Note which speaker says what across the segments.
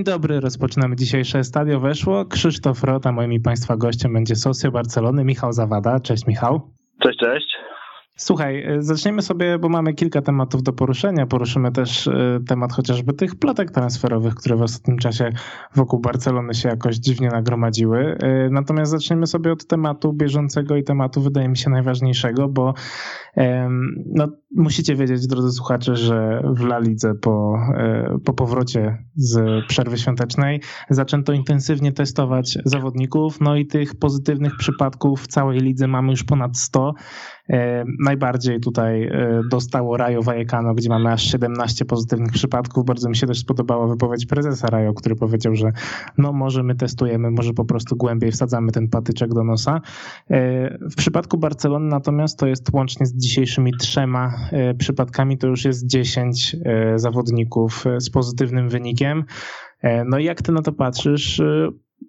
Speaker 1: Dzień dobry, rozpoczynamy dzisiejsze Stadio Weszło. Krzysztof Rota, moim i Państwa gościem będzie Socio Barcelony, Michał Zawada. Cześć Michał.
Speaker 2: Cześć, cześć.
Speaker 1: Słuchaj, e, zaczniemy sobie, bo mamy kilka tematów do poruszenia. Poruszymy też e, temat chociażby tych plotek transferowych, które w ostatnim czasie wokół Barcelony się jakoś dziwnie nagromadziły. E, natomiast zaczniemy sobie od tematu bieżącego i tematu, wydaje mi się, najważniejszego, bo no, musicie wiedzieć, drodzy słuchacze, że w La Lidze po, po powrocie z przerwy świątecznej zaczęto intensywnie testować zawodników, no i tych pozytywnych przypadków w całej lidze mamy już ponad 100. E, najbardziej tutaj e, dostało Rajo Vallecano, gdzie mamy aż 17 pozytywnych przypadków. Bardzo mi się też spodobała wypowiedź prezesa Rajo, który powiedział, że no może my testujemy, może po prostu głębiej wsadzamy ten patyczek do nosa. E, w przypadku Barcelony natomiast to jest łącznie z dzisiejszymi trzema przypadkami, to już jest 10 zawodników z pozytywnym wynikiem. No i jak ty na to patrzysz?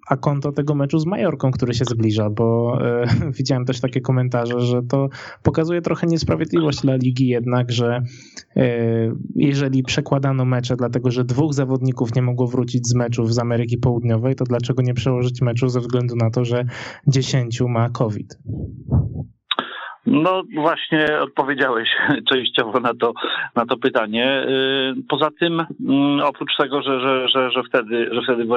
Speaker 1: a konto tego meczu z Majorką, który się zbliża, bo e, widziałem też takie komentarze, że to pokazuje trochę niesprawiedliwość dla ligi jednak, że e, jeżeli przekładano mecze dlatego, że dwóch zawodników nie mogło wrócić z meczów z Ameryki Południowej, to dlaczego nie przełożyć meczu ze względu na to, że dziesięciu ma COVID?
Speaker 2: No właśnie odpowiedziałeś częściowo na to, na to pytanie. Y, poza tym, mm, oprócz tego, że, że, że, że, wtedy, że wtedy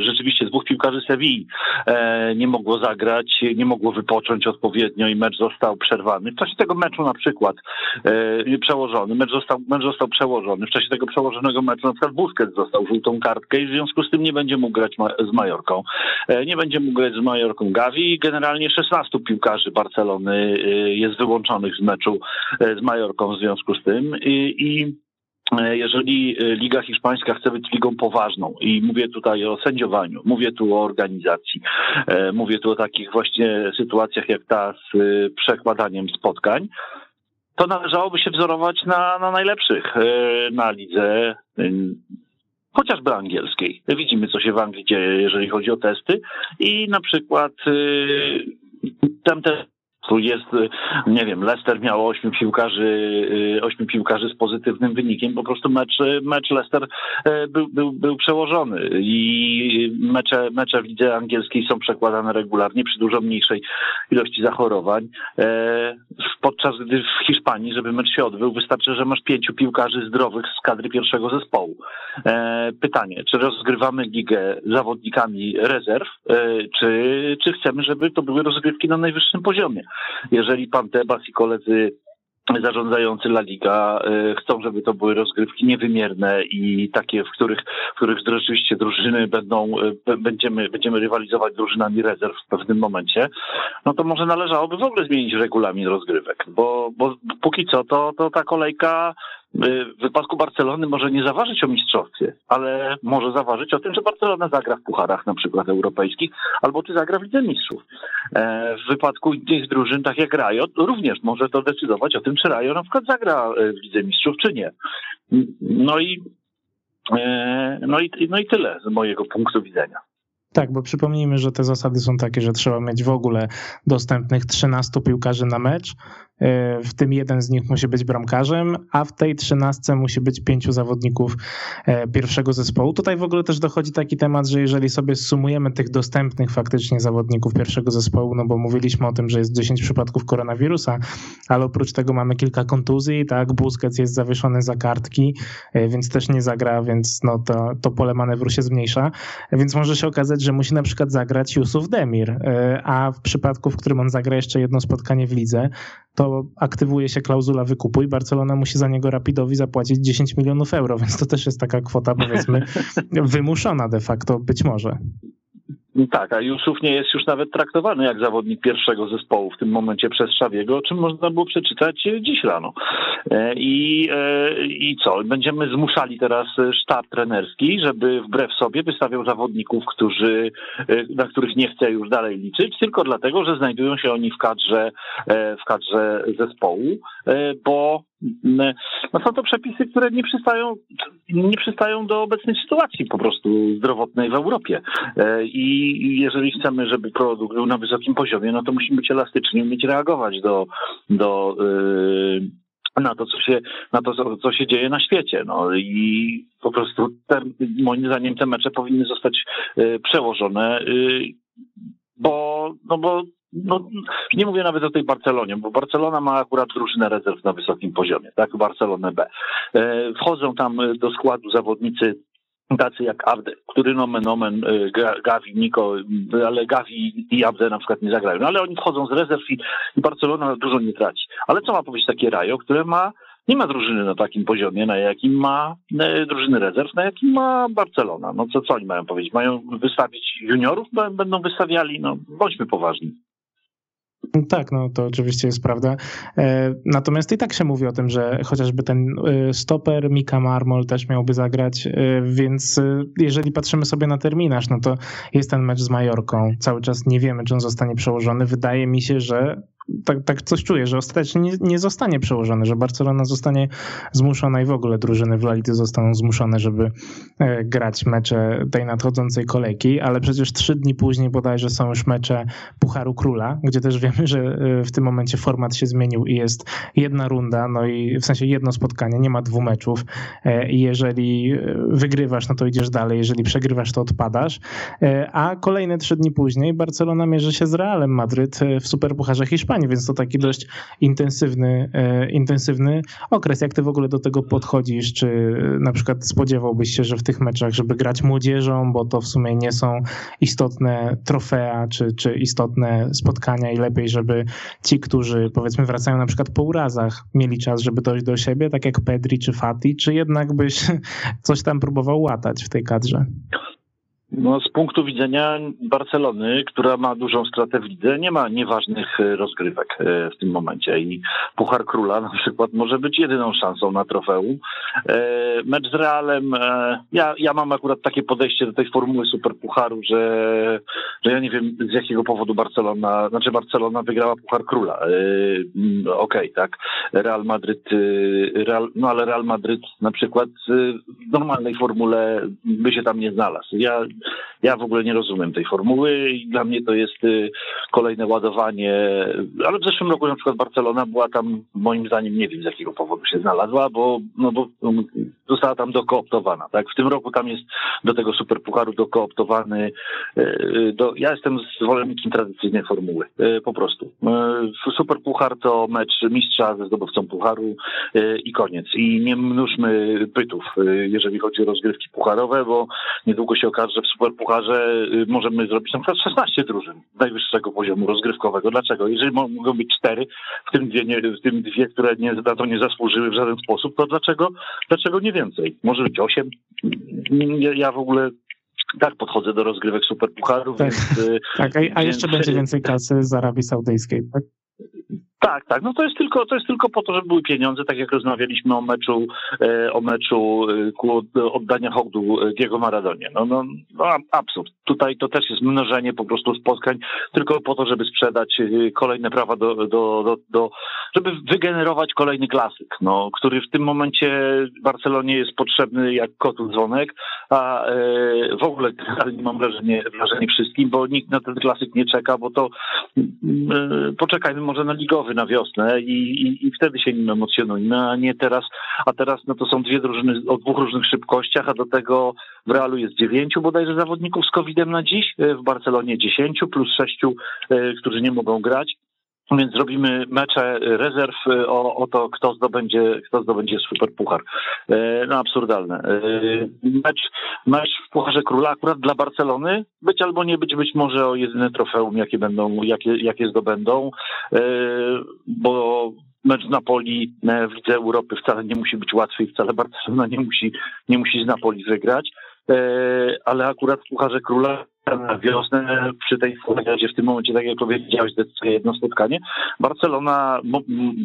Speaker 2: rzeczywiście dwóch piłkarzy Sewilli e, nie mogło zagrać, nie mogło wypocząć odpowiednio i mecz został przerwany. W czasie tego meczu na przykład e, przełożony, mecz został, mecz został przełożony. W czasie tego przełożonego meczu na przykład Busquets dostał żółtą kartkę i w związku z tym nie będzie mógł grać z Majorką. E, nie będzie mógł grać z Majorką Gavi i generalnie 16 piłkarzy Barcelony y, jest wyłączonych z meczu e, z Majorką w związku z tym i, i e, jeżeli e, Liga Hiszpańska chce być ligą poważną i mówię tutaj o sędziowaniu, mówię tu o organizacji, mówię tu o takich właśnie sytuacjach jak ta z przekładaniem spotkań, to należałoby się wzorować na, na najlepszych na lidze chociażby angielskiej. Widzimy, co się w Anglii dzieje, jeżeli chodzi o testy i na przykład tam jest, nie wiem, Leicester miał ośmiu piłkarzy, y, ośmiu piłkarzy z pozytywnym wynikiem. Po prostu mecz, mecz Leicester e, był, był, był przełożony i mecze, mecze w lidze angielskiej są przekładane regularnie przy dużo mniejszej ilości zachorowań. E, podczas gdy w Hiszpanii, żeby mecz się odbył, wystarczy, że masz pięciu piłkarzy zdrowych z kadry pierwszego zespołu. E, pytanie, czy rozgrywamy ligę zawodnikami rezerw, czy, czy chcemy, żeby to były rozgrywki na najwyższym poziomie? Jeżeli pan Tebas i koledzy zarządzający La Liga e, chcą, żeby to były rozgrywki niewymierne i takie, w których, w których rzeczywiście drużyny będą, e, będziemy, będziemy rywalizować drużynami rezerw w pewnym momencie, no to może należałoby w ogóle zmienić regulamin rozgrywek, bo, bo póki co to, to ta kolejka w wypadku Barcelony może nie zaważyć o mistrzostwie, ale może zaważyć o tym, że Barcelona zagra w pucharach na przykład europejskich, albo czy zagra w Lidze Mistrzów. E, w wypadku innych drużyn, tak jak Rajo, również może to decydować o tym, czy Rajo na przykład zagra e, w Lidze Mistrzów, czy nie. No i, e, no i, no i tyle z mojego punktu widzenia.
Speaker 1: Tak, bo przypomnijmy, że te zasady są takie, że trzeba mieć w ogóle dostępnych 13 piłkarzy na mecz, w tym jeden z nich musi być bramkarzem, a w tej trzynastce musi być pięciu zawodników e, pierwszego zespołu. Tutaj w ogóle też dochodzi taki temat, że jeżeli sobie sumujemy tych dostępnych faktycznie zawodników pierwszego zespołu, no bo mówiliśmy o tym, że jest 10 przypadków koronawirusa, ale oprócz tego mamy kilka kontuzji, tak, Busquets jest zawieszony za kartki, e, więc też nie zagra, więc no to, to pole manewru się zmniejsza, więc może się okazać, że musi na przykład zagrać Yusuf Demir, a w przypadku, w którym on zagra jeszcze jedno spotkanie w lidze, to aktywuje się klauzula wykupu i Barcelona musi za niego Rapidowi zapłacić 10 milionów euro, więc to też jest taka kwota powiedzmy wymuszona de facto być może.
Speaker 2: Tak, a Jusuf nie jest już nawet traktowany jak zawodnik pierwszego zespołu w tym momencie przez Szawiego, o czym można było przeczytać dziś rano. E, I, e, I co? Będziemy zmuszali teraz sztab trenerski, żeby wbrew sobie wystawiał zawodników, którzy, e, na których nie chce już dalej liczyć, tylko dlatego, że znajdują się oni w kadrze, w kadrze zespołu, bo no są to przepisy, które nie przystają, nie przystają do obecnej sytuacji po prostu zdrowotnej w Europie. E, I jeżeli chcemy, żeby produkt był na wysokim poziomie, no to musimy być elastyczni, umieć reagować do, do, na to, co się, na to, co się dzieje na świecie. No i po prostu te, moim zdaniem te mecze powinny zostać y, przełożone, y, bo, no bo no, nie mówię nawet o tej Barcelonie, bo Barcelona ma akurat drużynę rezerw na wysokim poziomie, tak, Barcelonę B. Y, wchodzą tam do składu zawodnicy tacy jak Abde, który nomen omen Gavi, Niko, ale Gavi i Abde na przykład nie zagrają. No ale oni wchodzą z rezerw i, i Barcelona dużo nie traci. Ale co ma powiedzieć takie Rajo, które ma nie ma drużyny na takim poziomie, na jakim ma e, drużyny rezerw, na jakim ma Barcelona. No co, co oni mają powiedzieć? Mają wystawić juniorów? Będą wystawiali? No bądźmy poważni.
Speaker 1: Tak, no to oczywiście jest prawda. E, natomiast i tak się mówi o tym, że chociażby ten e, stoper Mika Marmol też miałby zagrać, więc jeżeli patrzymy sobie na terminarz, no to jest ten mecz z Majorką. Cały czas nie wiemy, czy on zostanie przełożony. Wydaje mi się, że tak, tak coś czuję, że ostatecznie nie, nie zostanie przełożony, że Barcelona zostanie zmuszona i w ogóle drużyny w La zostaną zmuszone, żeby e, grać mecze tej nadchodzącej kolejki, ale przecież trzy dni później bodajże są już mecze Pucharu Króla, gdzie też wiemy, że e, w tym momencie format się zmienił i jest jedna runda, no i w sensie jedno spotkanie, nie ma dwóch meczów. E, jeżeli wygrywasz, no to idziesz dalej, jeżeli przegrywasz, to odpadasz, a kolejne trzy dni później Barcelona mierzy się z Realem Madryt w Superpucharze Hiszpanii Hiszpanii, więc to taki dość intensywny, e, intensywny okres. Jak ty w ogóle do tego podchodzisz? Czy na przykład spodziewałbyś się, że w tych meczach, żeby grać młodzieżą, bo to w sumie nie są istotne trofea, czy, czy istotne spotkania i lepiej, żeby ci, którzy powiedzmy wracają na przykład po urazach, mieli czas, żeby dojść do siebie, tak jak Pedri czy Fati, czy jednak byś coś tam próbował łatać w tej kadrze?
Speaker 2: No, z punktu widzenia Barcelony, która ma dużą stratę w lidze, nie ma nieważnych e, rozgrywek e, w tym momencie i Puchar Króla na przykład może być jedyną szansą na trofeum. E, mecz z Realem, ja, ja mam akurat takie podejście do tej formuły Superpucharu, że, że ja nie wiem z jakiego powodu Barcelona, znaczy Barcelona wygrała Puchar Króla. Okej, okay, tak. Real Madryt, Real, no ale Real Madryt na przykład w normalnej formule by się tam nie znalazł. Ja ja w ogóle nie rozumiem tej formuły i dla mnie to jest y, kolejne ładowanie, ale w zeszłym roku na przykład Barcelona była tam, moim zdaniem, nie wiem z jakiego powodu się znalazła, bo, no bo um, została tam dokooptowana, tak? W tym roku tam jest do tego superpucharu dokooptowany, y, y, do, ja jestem zwolennikiem tradycyjnej formuły, po prostu. Superpuchar to mecz mistrza ze zdobywcą pucharu i koniec. I nie mnóżmy pytów, jeżeli chodzi o rozgrywki pucharowe, bo niedługo się okaże, że w Superpucharze y, możemy zrobić na przykład 16 drużyn najwyższego poziomu rozgrywkowego. Dlaczego? Jeżeli mogą być cztery, w tym dwie, nie, w tym dwie które nie, na to nie zasłużyły w żaden sposób, to dlaczego, dlaczego nie więcej? Może być osiem? Ja, ja w ogóle tak podchodzę do rozgrywek superpucharów.
Speaker 1: Tak, więc, y, tak a, a więc... jeszcze będzie więcej kasy z Arabii Saudyjskiej, tak?
Speaker 2: Tak, tak. No to jest tylko, to jest tylko po to, żeby były pieniądze, tak jak rozmawialiśmy o meczu, e, o meczu e, oddania hołdu e, Diego Maradonie. No, no, no absurd. Tutaj to też jest mnożenie po prostu spotkań tylko po to, żeby sprzedać kolejne prawa do, do, do, do żeby wygenerować kolejny klasyk, no, który w tym momencie Barcelonie jest potrzebny jak kotu dzwonek, a w ogóle mam wrażenie, wrażenie wszystkim, bo nikt na ten klasyk nie czeka, bo to poczekajmy może na ligowy na wiosnę i, i, i wtedy się nim emocjonujmy, a nie teraz. A teraz no to są dwie drużyny o dwóch różnych szybkościach, a do tego w Realu jest dziewięciu bodajże zawodników z COVID-em na dziś, w Barcelonie dziesięciu plus sześciu, e, którzy nie mogą grać. Więc zrobimy mecze rezerw e, o, o to, kto zdobędzie, kto zdobędzie super puchar. E, no absurdalne. E, mecz, mecz w Pucharze Króla akurat dla Barcelony być albo nie być, być może o jedyne trofeum, jakie będą, jakie, jakie zdobędą, bo mecz z Napoli w Lidze Europy wcale nie musi być łatwy i wcale Barcelona nie musi, nie musi z Napoli wygrać. Ale akurat Pucharze Króla na wiosnę przy tej gdzie w tym momencie, tak jak powiedziałeś, decyduje jedno spotkanie. Barcelona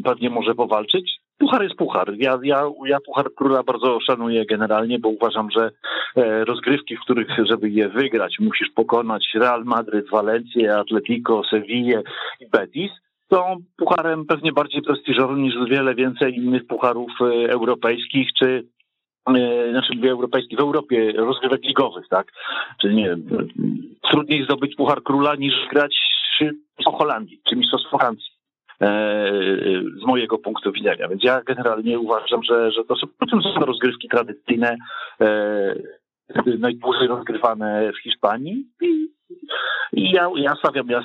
Speaker 2: pewnie może powalczyć. Puchar jest puchar. Ja, ja, ja Puchar Króla bardzo szanuję generalnie, bo uważam, że e, rozgrywki, w których, żeby je wygrać, musisz pokonać Real Madryt, Valencję, Atletico, Sevillę i Betis, są pucharem pewnie bardziej prestiżowym niż wiele więcej innych pucharów e, europejskich czy E, znaczy w europejskich, w Europie rozgrywek ligowych, tak? Czyli nie wiem, trudniej zdobyć Puchar Króla niż grać o Holandii czy Mistrzostwo Francji. z mojego punktu widzenia. Więc ja generalnie uważam, że, że to są, rozgrywki tradycyjne, najdłużej rozgrywane w Hiszpanii i ja, ja stawiam, ja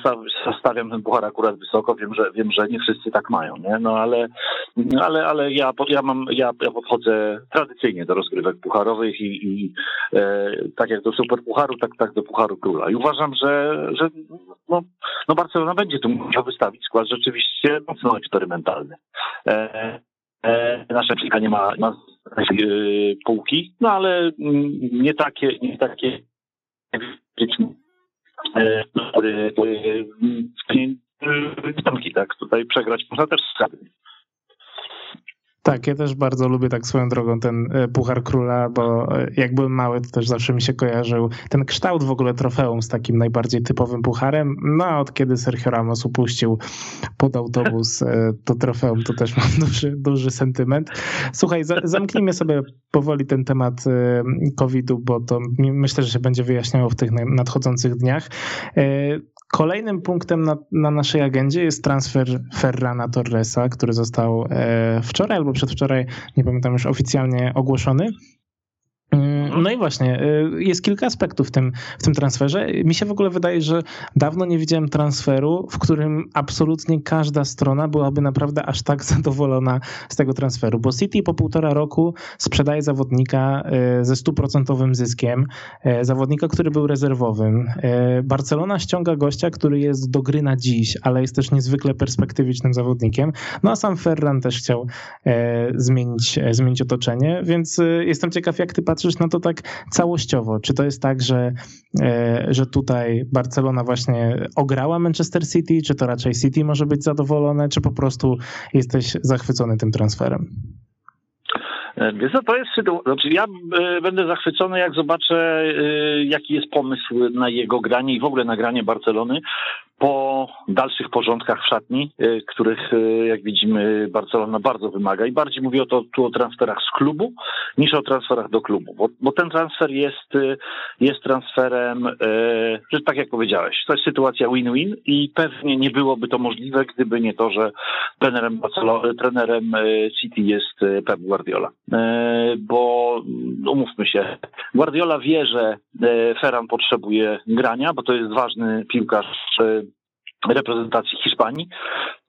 Speaker 2: stawiam ten puchar akurat wysoko, wiem, że wiem, że nie wszyscy tak mają, nie? No ale, ale, ale ja, ja mam, ja, ja podchodzę tradycyjnie do rozgrywek pucharowych i, i e, tak jak do super pucharu, tak, tak do pucharu króla. I uważam, że, że no, no Barcelona będzie tu musiał wystawić skład rzeczywiście mocno eksperymentalny. E, e, nasza czeka nie ma, ma e, półki, no ale mm, nie takie, nie takie który tak, tutaj przegrać można też z
Speaker 1: tak, ja też bardzo lubię tak swoją drogą ten e, Puchar Króla, bo e, jak byłem mały, to też zawsze mi się kojarzył ten kształt w ogóle trofeum z takim najbardziej typowym pucharem. No a od kiedy Sergio Ramos upuścił pod autobus e, to trofeum, to też mam duży, duży sentyment. Słuchaj, zamknijmy sobie powoli ten temat COVID-u, bo to myślę, że się będzie wyjaśniało w tych nadchodzących dniach. Kolejnym punktem na, na, naszej agendzie jest transfer Ferrana Torresa, który został wczoraj albo przedwczoraj, nie pamiętam już oficjalnie ogłoszony. No i właśnie, y, jest kilka aspektów w tym, w tym transferze. Mi się w ogóle wydaje, że dawno nie widziałem transferu, w którym absolutnie każda strona byłaby naprawdę aż tak zadowolona z tego transferu, bo City po półtora roku sprzedaje zawodnika y, ze stuprocentowym zyskiem, y, zawodnika, który był rezerwowym. Barcelona ściąga gościa, który jest do gry na dziś, ale jest też niezwykle perspektywicznym zawodnikiem. No a sam Ferran też chciał zmienić, zmienić otoczenie, więc jestem ciekaw, jak ty patrzysz na to tak całościowo. Czy to jest tak, że, e, że tutaj Barcelona właśnie ograła Manchester City, czy to raczej City może być zadowolone, czy po prostu jesteś zachwycony tym transferem?
Speaker 2: E, to jest znaczy ja e, będę zachwycony jak zobaczę jaki jest pomysł na jego granie i w ogóle na granie Barcelony, po dalszych porządkach w szatni, y, których, y, jak widzimy, Barcelona bardzo wymaga. I bardziej mówię o to, tu o transferach z klubu niż o transferach do klubu, bo, bo ten transfer jest, y, jest transferem, że tak jak powiedziałeś, to jest sytuacja win-win i pewnie nie byłoby to możliwe, gdyby nie to, że trenerem, Barcelona, trenerem City jest Pep Guardiola. Bo umówmy się, Guardiola wie, że Ferran potrzebuje grania, bo to jest ważny piłkarz reprezentacji Hiszpanii.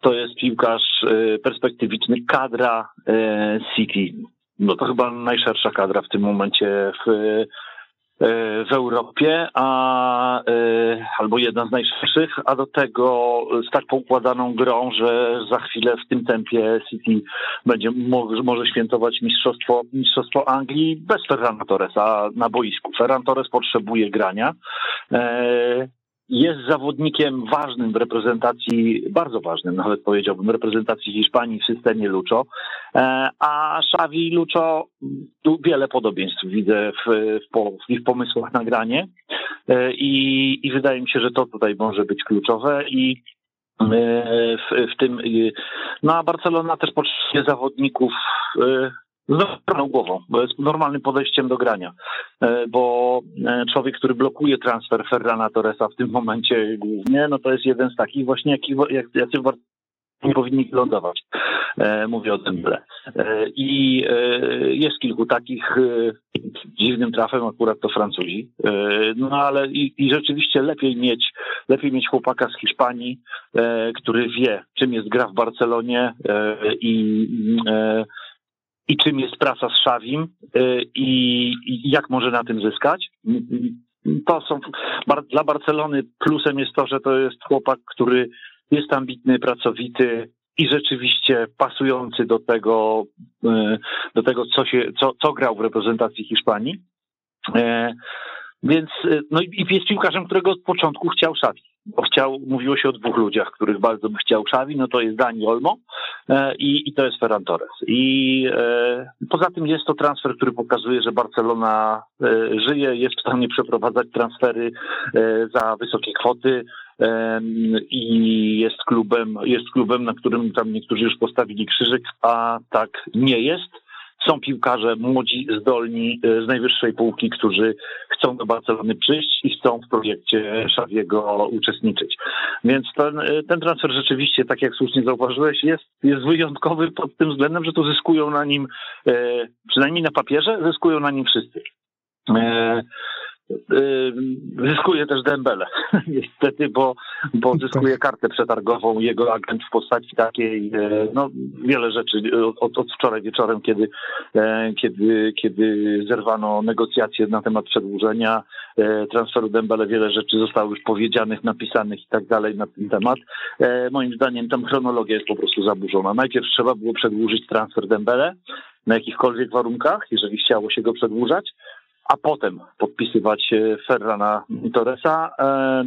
Speaker 2: To jest piłkarz e, perspektywiczny, kadra e, City. No to chyba najszersza kadra w tym momencie w, e, w Europie, a, albo jedna z najszerszych, a do tego z tak poukładaną grą, że za chwilę w tym tempie City będzie może, świętować mistrzostwo, mistrzostwo Anglii bez Ferran Torresa na boisku. Ferran Torres potrzebuje grania jest zawodnikiem ważnym w reprezentacji, bardzo ważnym nawet powiedziałbym, reprezentacji Hiszpanii w systemie Lucho, e, a Xavi i Lucho tu wiele podobieństw widzę w, w, w pomysłach na granie. E, i, i wydaje mi się, że to tutaj może być kluczowe i e, w, w tym, no a Barcelona też potrzebuje zawodników z normalną głową, z normalnym podejściem do grania. E, bo e, człowiek, który blokuje transfer Ferrana Torresa w tym momencie głównie, no to jest jeden z takich właśnie, jakich, jak, jacy nie powinni lądować. E, mówię o tym E, I jest kilku takich dziwnym trafem, akurat to Francuzi. No ale i, i, rzeczywiście lepiej mieć, lepiej mieć chłopaka z Hiszpanii, który wie, czym jest gra w Barcelonie i i czym jest praca z Szawim y, i, jak może na tym zyskać. To są dla Barcelony plusem jest to, że to jest chłopak, który jest ambitny, pracowity i rzeczywiście pasujący do tego, y, do tego co, się, co, co grał w reprezentacji Hiszpanii. E, więc no i jest piłkarzem, którego od początku chciał Szawi chciał, mówiło się o dwóch ludziach, których bardzo by chciał Xavi, no to jest Dani Olmo e, i, i to jest Ferran Torres. I e, poza tym jest to transfer, który pokazuje, że Barcelona e, żyje, jest w stanie przeprowadzać transfery e, za wysokie kwoty e, i jest klubem, jest klubem, na którym tam niektórzy już postawili krzyżyk, a tak nie jest są piłkarze młodzi, zdolni z najwyższej półki, którzy chcą do Barcelony przyjść i chcą w projekcie Szawiego uczestniczyć. Więc ten, ten transfer rzeczywiście, tak jak słusznie zauważyłeś, jest, jest wyjątkowy pod tym względem, że to zyskują na nim, przynajmniej na papierze, zyskują na nim wszyscy. Zyskuje też Dembele, niestety, bo, bo zyskuje kartę przetargową jego agent w postaci takiej, e, no wiele rzeczy od, od wczoraj wieczorem, kiedy, e, kiedy, kiedy zerwano negocjacje na temat przedłużenia e, transferu Dembele, wiele rzeczy zostało już powiedzianych, napisanych i tak dalej na ten temat. Moim zdaniem tam chronologia jest po prostu zaburzona. Najpierw trzeba było przedłużyć transfer Dembele na jakichkolwiek warunkach, jeżeli chciało się go przedłużać, potem podpisywać e, Ferrana Torresa, e,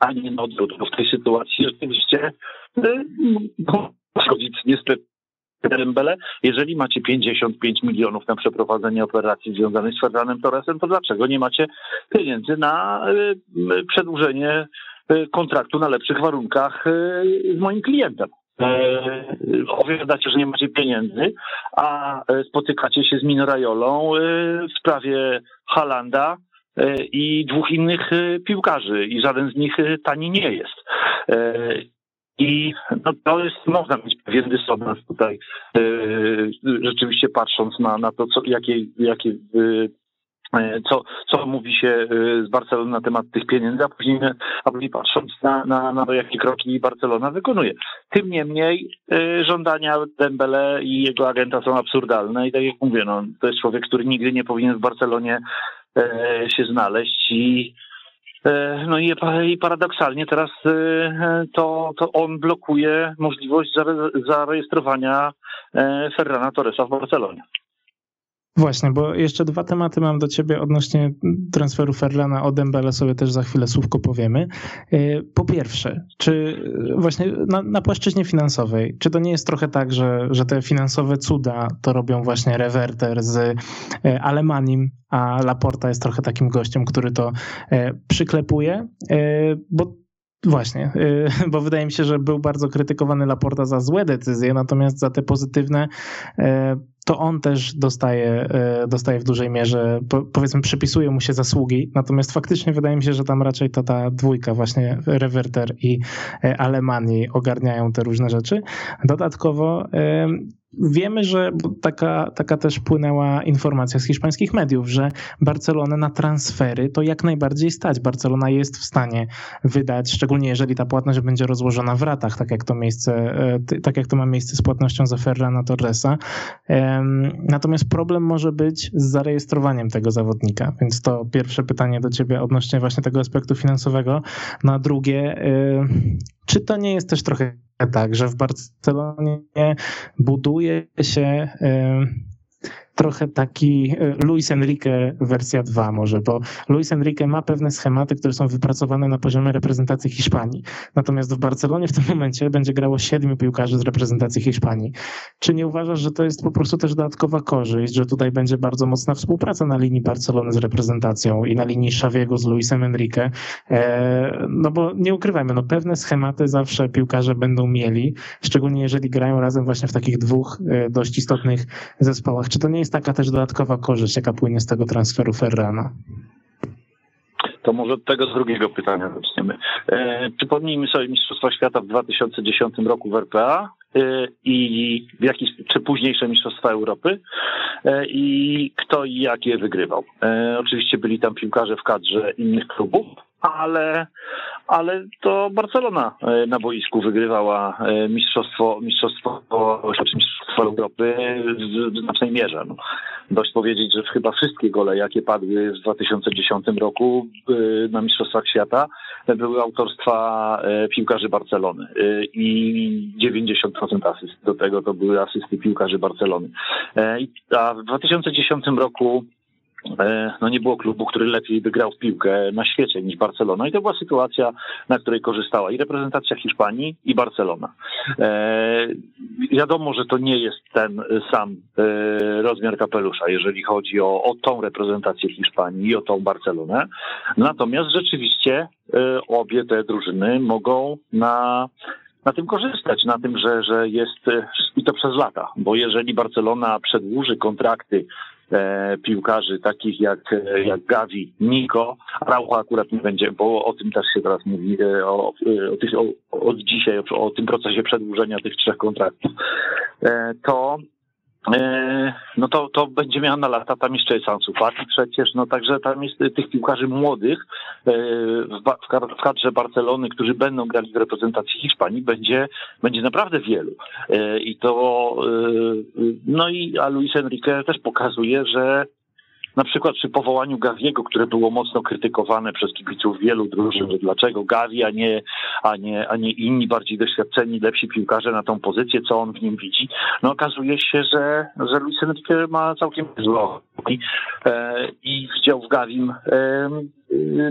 Speaker 2: a nie na odwrót, bo w tej sytuacji rzeczywiście schodzić e, niestety Dembele. Jeżeli macie 55 milionów na przeprowadzenie operacji związanej z Ferranem Torresem, to dlaczego nie macie pieniędzy na przedłużenie kontraktu na lepszych warunkach z moim klientem? E, opowiadacie, że nie macie pieniędzy, a e, spotykacie się z Minorajolą e, w sprawie Halanda i dwóch innych piłkarzy i żaden z nich tani nie jest. I no, to jest, można mieć pewien dysonans tutaj, rzeczywiście patrząc na, na to, co, jakie, jakie co, co mówi się e, z Barcelony na temat tych pieniędzy, a później, a później patrząc na, na, na to, jakie kroki Barcelona wykonuje. Tym niemniej e, żądania Dembele i jego agenta są absurdalne i tak jak mówię, no, to jest człowiek, który nigdy nie powinien w Barcelonie się znaleźć i no i, i paradoksalnie teraz to, to on blokuje możliwość zarejestrowania Ferrana Torresa w Barcelonie.
Speaker 1: Właśnie, bo jeszcze dwa tematy mam do ciebie odnośnie transferu Ferlana o Dembele sobie też za chwilę słówko powiemy. E, po pierwsze, czy właśnie na, na, płaszczyźnie finansowej, czy to nie jest trochę tak, że, że te finansowe cuda to robią właśnie rewerter z e, Alemanim, a Laporta jest trochę takim gościem, który to e, przyklepuje, bo Właśnie, bo wydaje mi się, że był bardzo krytykowany Laporta za złe decyzje, natomiast za te pozytywne to on też dostaje, e, dostaje w dużej mierze, powiedzmy, przypisuje mu się zasługi. Natomiast faktycznie wydaje mi się, że tam raczej to ta dwójka, właśnie Rewerter i e, Alemanii ogarniają te różne rzeczy. Dodatkowo Wiemy, że taka, taka też płynęła informacja z hiszpańskich mediów, że Barcelonę na transfery to jak najbardziej stać. Barcelona jest w stanie wydać, szczególnie jeżeli ta płatność będzie rozłożona w ratach, tak jak to miejsce, e, tak jak to ma miejsce z płatnością za Ferrana Torresa. Natomiast problem może być z zarejestrowaniem tego zawodnika, więc to pierwsze pytanie do ciebie odnośnie właśnie tego aspektu finansowego. Na drugie, e, czy to nie jest też trochę tak, że w Barcelonie buduje się trochę taki e, Luis Enrique wersja 2 może, bo Luis Enrique ma pewne schematy, które są wypracowane na poziomie reprezentacji Hiszpanii. Natomiast w Barcelonie w tym momencie będzie grało siedmiu piłkarzy z reprezentacji Hiszpanii. Czy nie uważasz, że to jest po prostu też dodatkowa korzyść, że tutaj będzie bardzo mocna współpraca na linii Barcelony z reprezentacją i na linii Xaviego z Luisem Enrique? E, no bo nie ukrywajmy, no pewne schematy zawsze piłkarze będą mieli, szczególnie jeżeli grają razem właśnie w takich dwóch e, dość istotnych zespołach. Czy to nie jest taka też dodatkowa korzyść, jaka płynie z tego transferu Ferrana?
Speaker 2: To może od tego drugiego pytania zaczniemy. E, przypomnijmy sobie Mistrzostwa Świata w 2010 roku w RPA e, i w jakiś, czy późniejsze Mistrzostwa Europy e, i kto i jak je wygrywał. E, oczywiście byli tam piłkarze w kadrze innych klubów, ale, ale to Barcelona e, na boisku wygrywała e, mistrzostwo, mistrzostwo, mistrzostwo Europy w znacznej mierze. No, dość powiedzieć, że chyba wszystkie gole, jakie padły w 2010 roku e, na Mistrzostwach Świata, były autorstwa piłkarzy Barcelony i 90% asyst do tego to były asysty piłkarzy Barcelony. A w 2010 roku no nie było klubu, który lepiej wygrał w piłkę na świecie niż Barcelona i to była sytuacja, na której korzystała i reprezentacja Hiszpanii i Barcelona. E, wiadomo, że to nie jest ten sam e, rozmiar kapelusza, jeżeli chodzi o, o tą reprezentację Hiszpanii i o tą Barcelonę. Natomiast rzeczywiście e, obie te drużyny mogą na na tym korzystać, na tym, że, że jest i to przez lata, bo jeżeli Barcelona przedłuży kontrakty e, piłkarzy takich jak, jak Gavi, Niko, Raucha akurat nie będzie, bo o tym też się teraz mówi, e, o, o, tych, o, od dzisiaj, o, o tym procesie przedłużenia tych trzech kontraktów, e, to E, no to, to będzie miała na lata, tam jeszcze jest Ansu Fati przecież, no także tam jest tych piłkarzy młodych e, w kadrze Barcelony, którzy będą grali w reprezentacji Hiszpanii, będzie, będzie naprawdę wielu. E, I to, no i a Luis Enrique też pokazuje, że na przykład przy powołaniu Gawiego, które było mocno krytykowane przez kibiców wielu drużyn, że dlaczego Gawi, a nie, a, nie, a nie inni bardziej doświadczeni, lepsi piłkarze na tą pozycję, co on w nim widzi, no okazuje się, że, że Luis Enrique ma całkiem zło. E, i widział w Gawim e,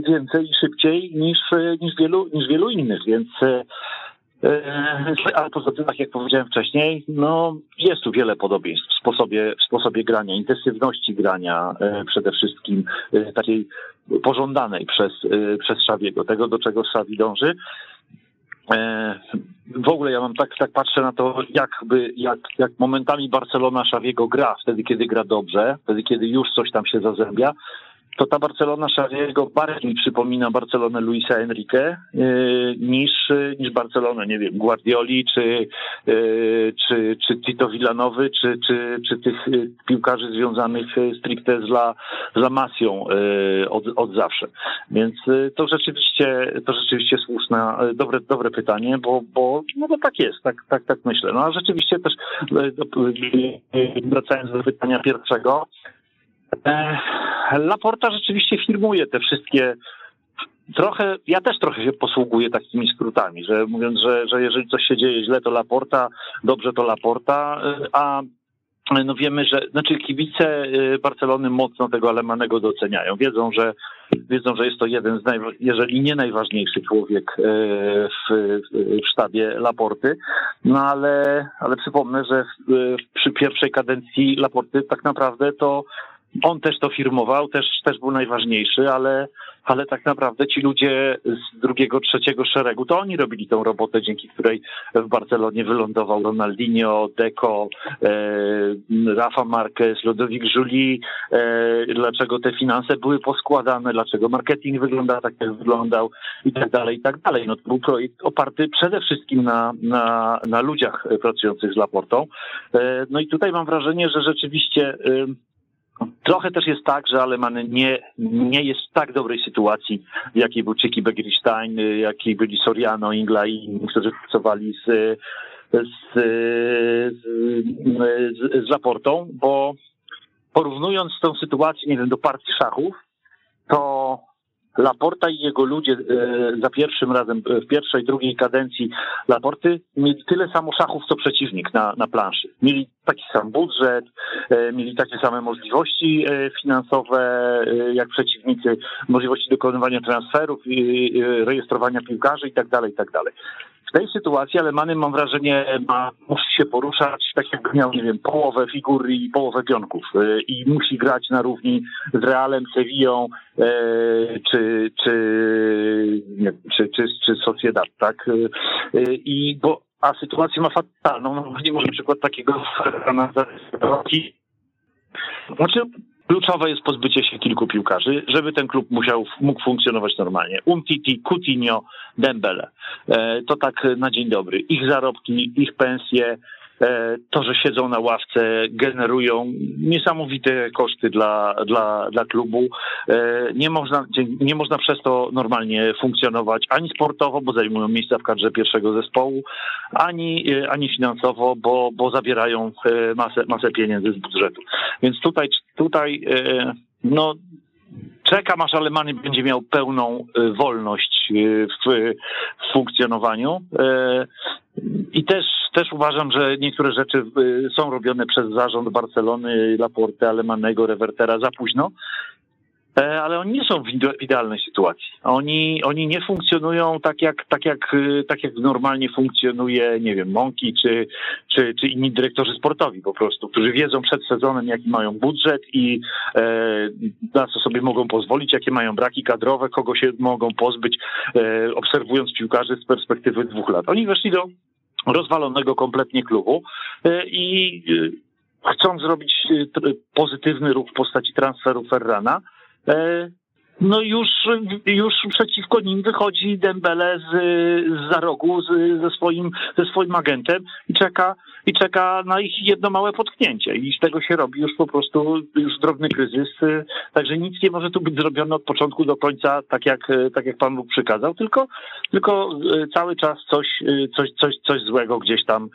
Speaker 2: więcej i szybciej niż, niż, wielu, niż wielu innych, więc e, ale poza tym, tak jak powiedziałem wcześniej, no jest tu wiele podobieństw w sposobie, w sposobie grania, intensywności grania e, przede wszystkim e, takiej pożądanej przez, przez Szawiego, tego do czego Szawi dąży. W ogóle ja mam tak, tak patrzę na to, jakby, jak, jak momentami Barcelona Szawiego gra, wtedy kiedy gra dobrze, wtedy kiedy już coś tam się zazębia, to ta Barcelona Xaviego bardziej przypomina Barcelonę Luisa Enrique yy, niż, niż Barcelonę, nie wiem, Guardioli, czy, yy, czy, czy Tito Villanowy, czy, czy, czy tych yy, piłkarzy związanych stricte z La, z La Masią od, od zawsze. Więc to rzeczywiście, to rzeczywiście słuszne, dobre, dobre pytanie, bo, bo, no bo tak jest, tak, tak, tak myślę. No a rzeczywiście też wracając do pytania pierwszego, Laporta rzeczywiście firmuje te wszystkie trochę, ja też trochę się posługuję takimi skrótami, że mówiąc, że, że jeżeli coś się dzieje źle, to Laporta, dobrze to Laporta, a no wiemy, że znaczy kibice Barcelony mocno tego Alemanego doceniają. Wiedzą, że wiedzą, że jest to jeden z naj, jeżeli nie najważniejszy człowiek w, w sztabie Laporty. No ale, ale przypomnę, że przy pierwszej kadencji Laporty tak naprawdę to on też to firmował, też, też był najważniejszy, ale, ale tak naprawdę ci ludzie z drugiego, trzeciego szeregu, to oni robili tą robotę, dzięki której w Barcelonie wylądował Ronaldinho, Deco, e, Rafa Marquez, Ludovic Juli, e, dlaczego te finanse były poskładane, dlaczego marketing wygląda tak, jak wyglądał i tak dalej, i tak dalej. No to był projekt oparty przede wszystkim na, na, na ludziach pracujących z Laportą. E, no i tutaj mam wrażenie, że rzeczywiście Trochę też jest tak, że Aleman nie, nie jest w tak dobrej sytuacji, w jakiej był Czyki Begristein, jakiej byli Soriano, Ingla i inni, którzy pracowali z, z, z, z Laportą, bo porównując tą sytuację, nie wiem, do partii szachów, to Laporta i jego ludzie e, za pierwszym razem, w pierwszej, drugiej kadencji Laporty mieli tyle samo szachów, co przeciwnik na, na planszy. Mieli taki sam budżet, e, mieli takie same możliwości e, finansowe jak przeciwnicy, możliwości dokonywania transferów, rejestrowania piłkarzy i tak W tej sytuacji Alemany, mam wrażenie, ma, musi się poruszać tak jakby miał, nie wiem, połowę figur i połowę pionków i musi grać na równi z Realem, Sevillą czy, czy, nie, czy, czy, czy Sociedad, tak? I bo a sytuację ma fatalną, no nie może przykład takiego na Znaczy, kluczowe jest pozbycie się kilku piłkarzy, żeby ten klub musiał, mógł funkcjonować normalnie. Umtiti, Coutinho, Dembele. E, to tak na dzień dobry. Ich zarobki, ich pensje, to, że siedzą na ławce, generują niesamowite koszty dla, dla, dla klubu. E, nie można, nie można przez to normalnie funkcjonować ani sportowo, bo zajmują miejsca w kadrze pierwszego zespołu, ani, e, ani finansowo, bo, bo zabierają masę, masę pieniędzy z budżetu. Więc tutaj, tutaj no, czekam aż Alemany będzie miał pełną wolność w, w funkcjonowaniu. I też, też uważam, że niektóre rzeczy y, są robione przez zarząd Barcelony, Laporte, Alemanego, Revertera za późno. E, ale oni nie są w idealnej sytuacji. Oni, oni nie funkcjonują tak jak, tak, jak, e, tak jak normalnie funkcjonuje, nie wiem, Monki czy, czy, czy inni dyrektorzy sportowi po prostu, którzy wiedzą przed sezonem, jaki mają budżet i e, na co sobie mogą pozwolić, jakie mają braki kadrowe, kogo się mogą pozbyć, e, obserwując piłkarzy z perspektywy dwóch lat. Oni weszli do rozwalonego kompletnie klubu e, i e, chcą zrobić pozytywny ruch w postaci transferu Ferrana, E, no już, już przeciwko nim wychodzi Dembele z, z za rogu z, ze, swoim, ze swoim agentem i czeka, i czeka na ich jedno małe potknięcie. I z tego się robi już po prostu już drobny kryzys. Także nic nie może tu być zrobione od początku do końca, tak jak, tak jak Pan Bóg przykazał, tylko, tylko e, cały czas coś, e, coś, coś, coś złego gdzieś tam,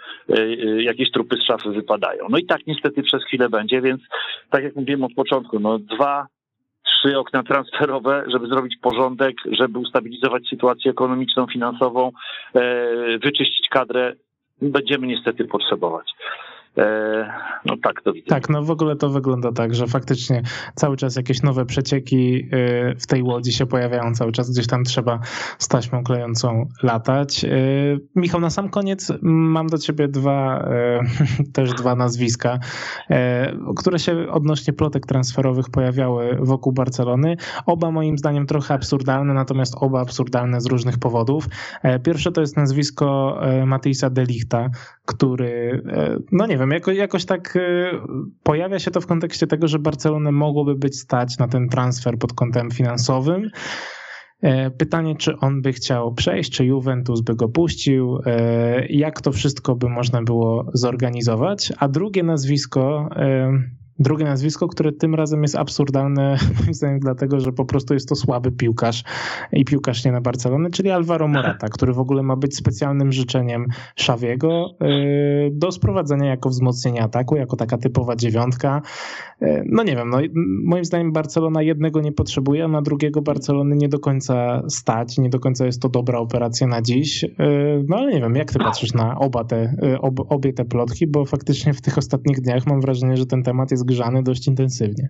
Speaker 2: jakieś trupy z szafy wypadają. No i tak niestety przez chwilę będzie, więc tak jak mówiłem od początku, no dwa trzy okna transferowe, żeby zrobić porządek, żeby ustabilizować sytuację ekonomiczną, finansową, e, wyczyścić kadrę, będziemy niestety potrzebować. E, no tak to widzę.
Speaker 1: Tak, no w ogóle to wygląda tak, że faktycznie cały czas jakieś nowe przecieki e, w tej łodzi się pojawiają, cały czas gdzieś tam trzeba z taśmą klejącą latać. E, Michał, na sam koniec mam do ciebie dwa, też dwa nazwiska, które się odnośnie plotek transferowych pojawiały wokół Barcelony. Oba moim zdaniem trochę absurdalne, natomiast oba absurdalne z różnych powodów. Pierwsze to jest nazwisko Matisa Delichta, który, no nie wiem, wiem, jako, jakoś tak y, pojawia się to w kontekście tego, że Barcelonę mogłoby być stać na ten transfer pod kątem finansowym. E, pytanie, czy on by chciał przejść, czy Juventus by go puścił, e, jak to wszystko by można było zorganizować. A drugie nazwisko, e, Drugie nazwisko, które tym razem jest absurdalne, moim zdaniem, dlatego, że po prostu jest to słaby piłkarz i piłkarz nie na Barcelonę, czyli Alvaro Morata, który w ogóle ma być specjalnym życzeniem Szawiego y, do sprowadzenia jako wzmocnienie ataku, jako taka typowa dziewiątka. Y, no nie wiem, no, moim zdaniem Barcelona jednego nie potrzebuje, a na drugiego Barcelony nie do końca stać, nie do końca jest to dobra operacja na dziś. Y, no ale nie wiem, jak ty patrzysz na oba te, ob, obie te plotki, bo faktycznie w tych ostatnich dniach mam wrażenie, że ten temat jest zgrzany dość intensywnie.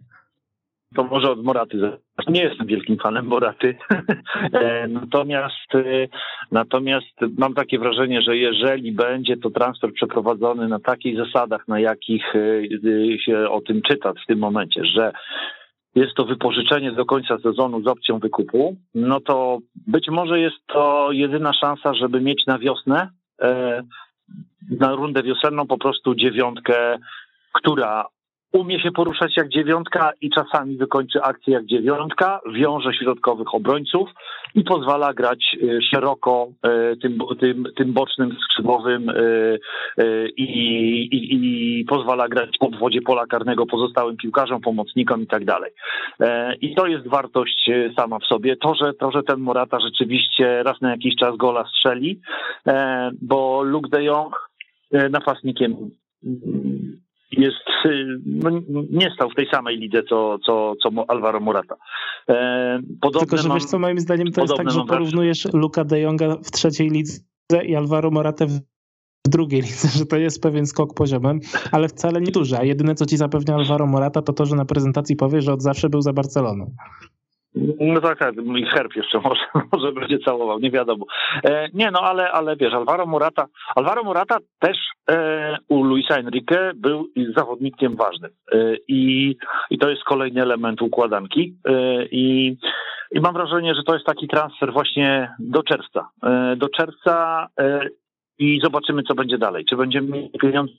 Speaker 2: To może od Moraty. Nie jestem wielkim fanem Moraty. E, natomiast, e, natomiast mam takie wrażenie, że jeżeli będzie to transfer przeprowadzony na takich zasadach, na jakich e, się o tym czyta w tym momencie, że jest to wypożyczenie do końca sezonu z opcją wykupu, no to być może jest to jedyna szansa, żeby mieć na wiosnę, na rundę wiosenną po prostu dziewiątkę, która umie się poruszać jak dziewiątka i czasami wykończy akcję jak dziewiątka, wiąże środkowych obrońców i pozwala grać y, szeroko y, tym, tym, tym bocznym skrzydłowym y, i, i, i pozwala grać w obwodzie pola karnego pozostałym piłkarzom, pomocnikom i tak dalej. E, I to jest wartość sama w sobie. To, że, to, że ten Morata rzeczywiście raz na jakiś czas gola strzeli, e, bo Luke de Jong napastnikiem jest, y, no, nie stał w tej samej lidze, co, co, co Alvaro Morata.
Speaker 1: E, Tylko, że mam, wiesz co, moim zdaniem to jest tak, że porównujesz Luka de Jonga w trzeciej lidze i Alvaro Morata w w drugiej lidze, że to jest pewien skok poziomem, ale wcale nie duży. A jedyne, co ci zapewnia Alvaro Morata, to to, że na prezentacji powie, że od zawsze był za Barceloną.
Speaker 2: No tak, tak, i herb jeszcze może, może będzie całował, nie wiadomo. E, nie, no ale, ale wiesz, Alvaro Morata, Alvaro Morata też e, u Luisa Enrique był zawodnikiem ważnym e, i, i to jest kolejny element układanki e, i, i mam wrażenie, że to jest taki transfer właśnie do czerwca. E, do czerwca e, i zobaczymy, co będzie dalej. Czy będziemy mieli pieniądze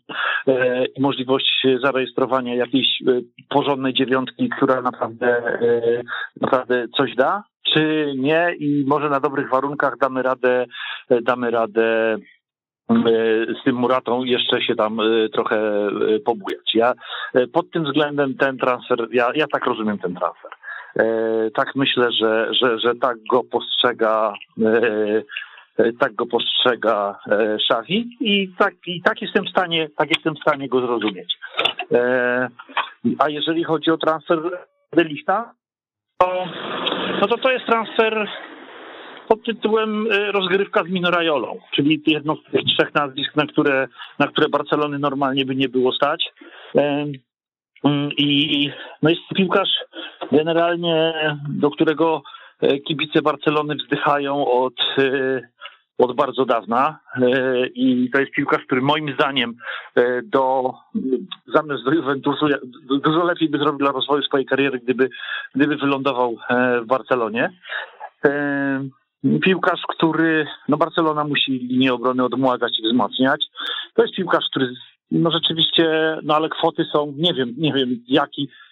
Speaker 2: e, i możliwość zarejestrowania jakiejś e, porządnej dziewiątki, która naprawdę, e, naprawdę coś da, czy nie i może na dobrych warunkach damy radę, damy radę z tym Muratą jeszcze się tam trochę pobujać. Ja pod tym względem ten transfer, ja, ja tak rozumiem ten transfer. Tak myślę, że, że, że tak go postrzega E, tak go postrzega Szawi e, i tak, i tak jestem w stanie, tak jestem w stanie go zrozumieć. E, a jeżeli chodzi o transfer Delista, to, no to to jest transfer pod tytułem rozgrywka z Minorajolą, czyli jedno z tych trzech nazwisk, na które, na które Barcelony normalnie by nie było stać. Mm, I no jest piłkarz generalnie, do którego e, kibice Barcelony wzdychają od, e, od bardzo dawna. E, I to jest piłkarz, który moim zdaniem do zamiast do Juventusu dużo lepiej by zrobił dla rozwoju swojej kariery, gdyby, gdyby wylądował w Barcelonie. Piłkarz, który no Barcelona musi linię obrony odmładzać i wzmacniać. To jest piłkarz, który no rzeczywiście, no ale kwoty są, nie wiem, nie wiem jaki, e,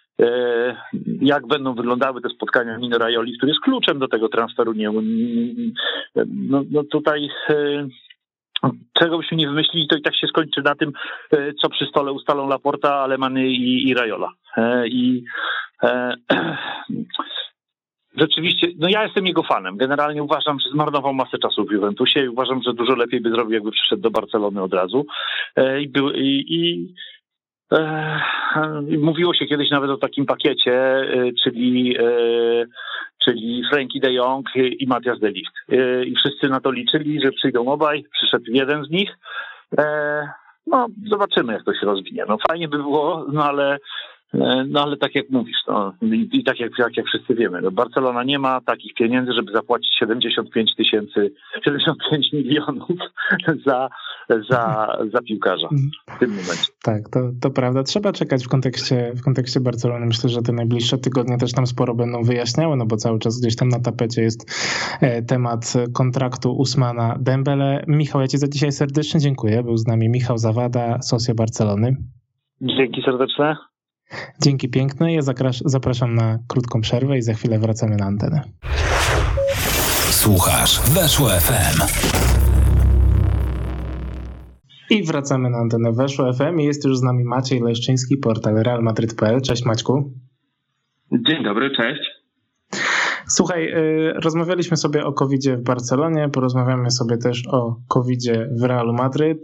Speaker 2: jak będą wyglądały te spotkania Mino Rajoli, który jest kluczem do tego transferu. Nie, no, no tutaj e, czego byśmy nie wymyślili, to i tak się skończy na tym, e, co przy stole ustalą Laporta, Alemany i, i Rajola. I rzeczywiście, no ja jestem jego fanem. Generalnie uważam, że zmarnował masę czasu w Juventusie i uważam, że dużo lepiej by zrobił, jakby przyszedł do Barcelony od razu. E, I, był, i, i e, mówiło się kiedyś nawet o takim pakiecie, e, czyli, e, czyli Frankie de Jong i Matias de Ligt. E, I wszyscy na to liczyli, że przyjdą obaj, przyszedł jeden z nich. No, zobaczymy, jak to się rozwinie. No, fajnie by było, no ale no ale tak jak mówisz, no, i, tak jak, jak, jak wszyscy wiemy, no, Barcelona nie ma takich pieniędzy, żeby zapłacić 75 tysięcy, 75 milionów za, za, za piłkarza w tym momencie.
Speaker 1: Tak, to, to prawda. Trzeba czekać w kontekście, w kontekście Barcelony. Myślę, że te najbliższe tygodnie też tam sporo będą wyjaśniały, no bo cały czas gdzieś tam na tapecie jest e, temat kontraktu Usmana Dembele. Michał, ja Ci za dzisiaj serdecznie dziękuję. Był z nami Michał Zawada, Socio Barcelony.
Speaker 2: Dzięki serdeczne.
Speaker 1: Dzięki piękne. Ja zapraszam na krótką przerwę i za chwilę wracamy na antenę. Słuchasz Weszło FM. I wracamy na antenę Weszło FM i jest już z nami Maciej Leszczyński, portal realmadryt.pl. Cześć Maćku.
Speaker 3: Dzień dobry, cześć.
Speaker 1: Słuchaj, y, rozmawialiśmy sobie o covid w Barcelonie, porozmawiamy sobie też o covid w Realu Madryt.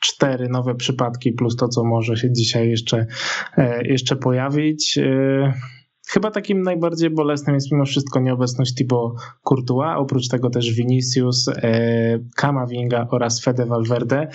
Speaker 1: Cztery nowe przypadki, plus to, co może się dzisiaj jeszcze, e, jeszcze pojawić. E, chyba takim najbardziej bolesnym jest mimo wszystko nieobecność Thibaut Courtois, oprócz tego też Vinicius, e, Kamavinga oraz Fede Valverde.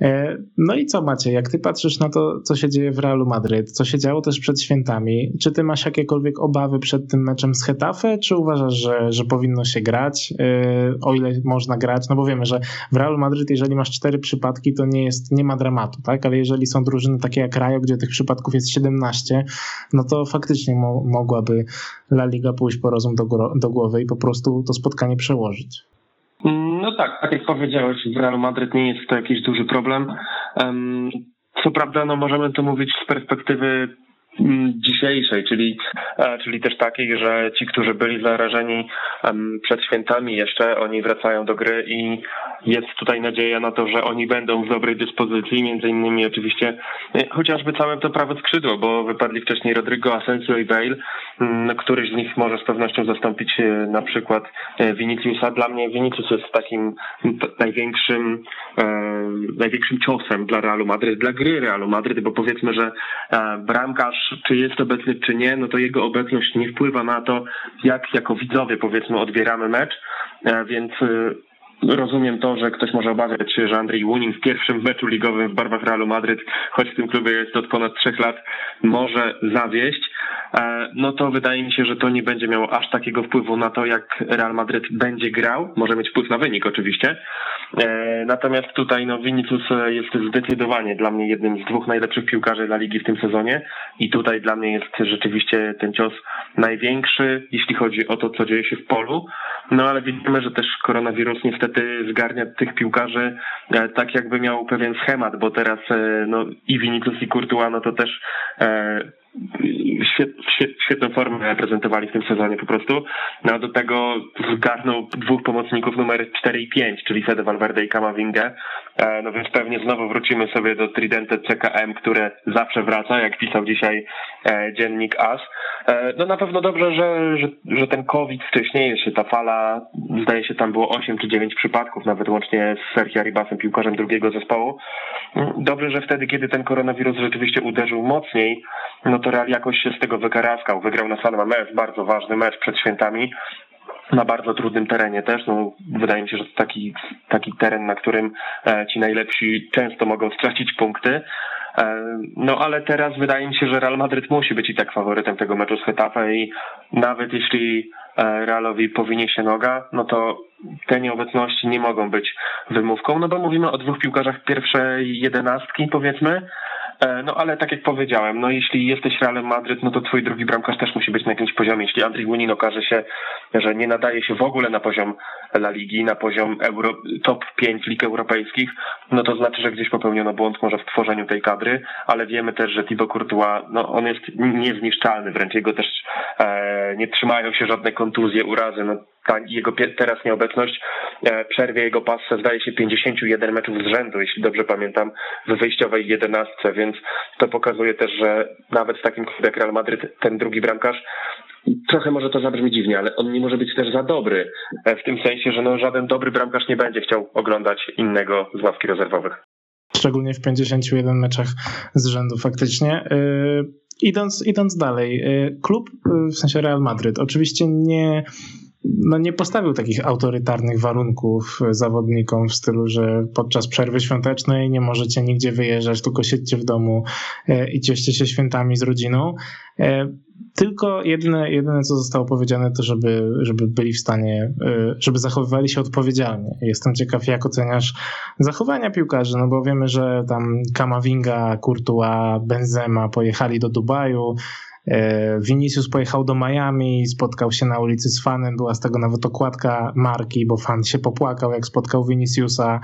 Speaker 1: E, no i co macie, jak ty patrzysz na to, co się dzieje w Realu Madryt, co się działo też przed świętami, czy ty masz jakiekolwiek obawy przed tym meczem z Hetafe, czy uważasz, że, że powinno się grać, e, o ile można grać, no bo wiemy, że w Realu Madryt, jeżeli masz cztery przypadki, to nie jest, nie ma dramatu, tak, ale jeżeli są drużyny takie jak Rajo, gdzie tych przypadków jest 17, no to faktycznie mo mogłaby La Liga pójść po rozum do, do głowy i po prostu to spotkanie przełożyć.
Speaker 3: No tak, tak jak powiedziałeś, w Real Madryt nie jest to jakiś duży problem. Co prawda, no możemy to mówić z perspektywy dzisiejszej, czyli, e, czyli też takiej, że ci, którzy byli zarażeni przed świętami jeszcze, oni wracają do gry i jest tutaj nadzieja na to, że oni będą w dobrej dyspozycji, między innymi oczywiście e, chociażby całe to prawe skrzydło, bo wypadli wcześniej Rodrigo, Asensio i Bale, mm, któryś z nich może z pewnością zastąpić e, na przykład Viniciusa. Dla mnie Vinicius jest takim największym, największym ciosem dla Realu Madryt, dla gry Realu Madryt, bo powiedzmy, że bramkarz, czy jest obecny, czy nie, no to jego obecność nie wpływa na to, jak jako widzowie powiedzmy odbieramy mecz, więc Rozumiem to, że ktoś może obawiać się, że Andrzej Łunin w pierwszym meczu ligowym w barwach Realu Madryt, choć w tym klubie jest od ponad trzech lat, może zawieść. E, no to wydaje mi się, że to nie będzie miało aż takiego wpływu na to, jak Real Madryt będzie grał. Może mieć wpływ na wynik oczywiście. E, natomiast tutaj no, Vinicius jest zdecydowanie dla mnie jednym z dwóch najlepszych piłkarzy dla ligi w tym sezonie i tutaj dla mnie jest rzeczywiście ten cios największy, jeśli chodzi o to, co dzieje się w polu. No ale widzimy, że też koronawirus niestety zgarnia tych piłkarzy e, tak jakby miał pewien schemat, bo teraz no, i Vinicius i Courtois no to też świetną formę prezentowali w tym sezonie po prostu. No do tego zgarnął dwóch pomocników numer 4 i 5, czyli Fede Valverde i Kamawingę. E, no więc pewnie znowu wrócimy sobie do Tridente CKM, które zawsze wraca, jak pisał dzisiaj e, dziennik AS. E, no na pewno dobrze, że, że, że ten COVID wcześniej, jeszcze ta fala, zdaje się tam było 8 czy 9 przypadków, nawet łącznie z Sergio Arribasem, piłkarzem drugiego zespołu. Dobrze, że wtedy, kiedy ten koronawirus rzeczywiście uderzył mocniej, no to Real jakoś się z tego wykaraskał. Wygrał na San Mamés, bardzo ważny mecz przed świętami na bardzo trudnym terenie też. No, wydaje mi się, że to taki, taki teren, na którym e, ci najlepsi często mogą stracić punkty. No ale teraz wydaje mi się, że Real Madryt musi być i tak faworytem tego meczu z Hetafe i nawet jeśli Realowi powinie się noga, no to te nieobecności nie mogą być wymówką, no bo mówimy o dwóch piłkarzach pierwszej jedenastki powiedzmy, E, no ale tak jak powiedziałem, no jeśli jesteś Realem Madryt, no to twój drugi bramkarz też musi być na jakimś poziomie. Jeśli Andrzej Gunin okaże się, że nie nadaje się w ogóle na poziom La Ligi, na poziom Euro, top 5 lig europejskich, no to znaczy, że gdzieś popełniono błąd może w tworzeniu tej kadry, ale wiemy też, że Thibaut Courtois, no on jest niezniszczalny, wręcz jego też e, nie trzymają się żadne kontuzje, urazy, no ta jego teraz nieobecność e, przerwie jego pasce zdaje się 51 meczów z rzędu, jeśli dobrze pamiętam, w wyjściowej jedenastce, więc to pokazuje też, że nawet w takim klubie jak Real Madryt ten drugi bramkarz Trochę może to zabrzmi dziwnie, ale on nie może być też za dobry. E, w tym sensie, że no, żaden dobry bramkarz nie będzie chciał oglądać innego z ławki rezerwowych.
Speaker 1: Szczególnie w 51 meczach z rzędu faktycznie. Yy, idąc, idąc dalej, klub, w sensie Real Madryt, oczywiście nie no nie postawił takich autorytarnych warunków zawodnikom w stylu, że podczas przerwy świątecznej nie możecie nigdzie wyjeżdżać, tylko siedźcie w domu e, i cieszcie się świętami z rodziną. E, tylko jedyne, jedyne co zostało powiedziane, to żeby, żeby byli w stanie, e, żeby zachowywali się odpowiedzialnie. Jestem ciekaw, jak oceniasz zachowania piłkarzy, no bo wiemy, że tam Kamavinga, Courtois, Benzema pojechali do Dubaju, Vinicius pojechał do Miami, spotkał się na ulicy z fanem, była z tego nawet okładka marki, bo fan się popłakał, jak spotkał Viniciusa.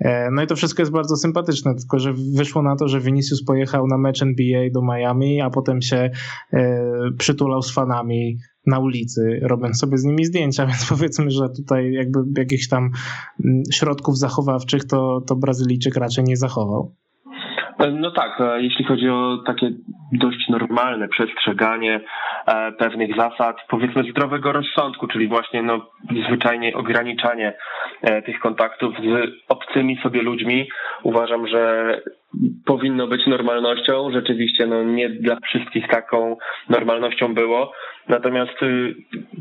Speaker 1: E, no i to wszystko jest bardzo sympatyczne, tylko że wyszło na to, że Vinicius pojechał na mecz NBA do Miami, a potem się e, przytulał z fanami na ulicy, robiąc sobie z nimi zdjęcia, więc powiedzmy, że tutaj jakby jakichś tam mm, środków zachowawczych to, to Brazylijczyk raczej nie zachował.
Speaker 3: No tak, e, jeśli chodzi o takie dość normalne przestrzeganie e, pewnych zasad, powiedzmy zdrowego rozsądku, czyli właśnie no, zwyczajnie ograniczanie e, tych kontaktów z obcymi sobie ludźmi, uważam, że powinno być normalnością. Rzeczywiście no, nie dla wszystkich taką normalnością było. Natomiast y,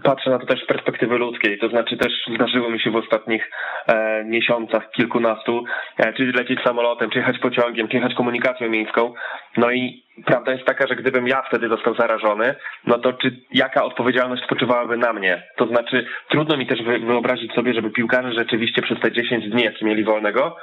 Speaker 3: patrzę na to też z perspektywy ludzkiej, to znaczy też zdarzyło mi się w ostatnich e, miesiącach, kilkunastu, e, czyli lecieć samolotem, czy jechać pociągiem, czy jechać komunikacją miejską. No i prawda jest taka, że gdybym ja wtedy został zarażony, no to czy jaka odpowiedzialność spoczywałaby na mnie? To znaczy trudno mi też wyobrazić sobie, żeby piłkarze rzeczywiście przez te 10 dni, jakie mieli wolnego,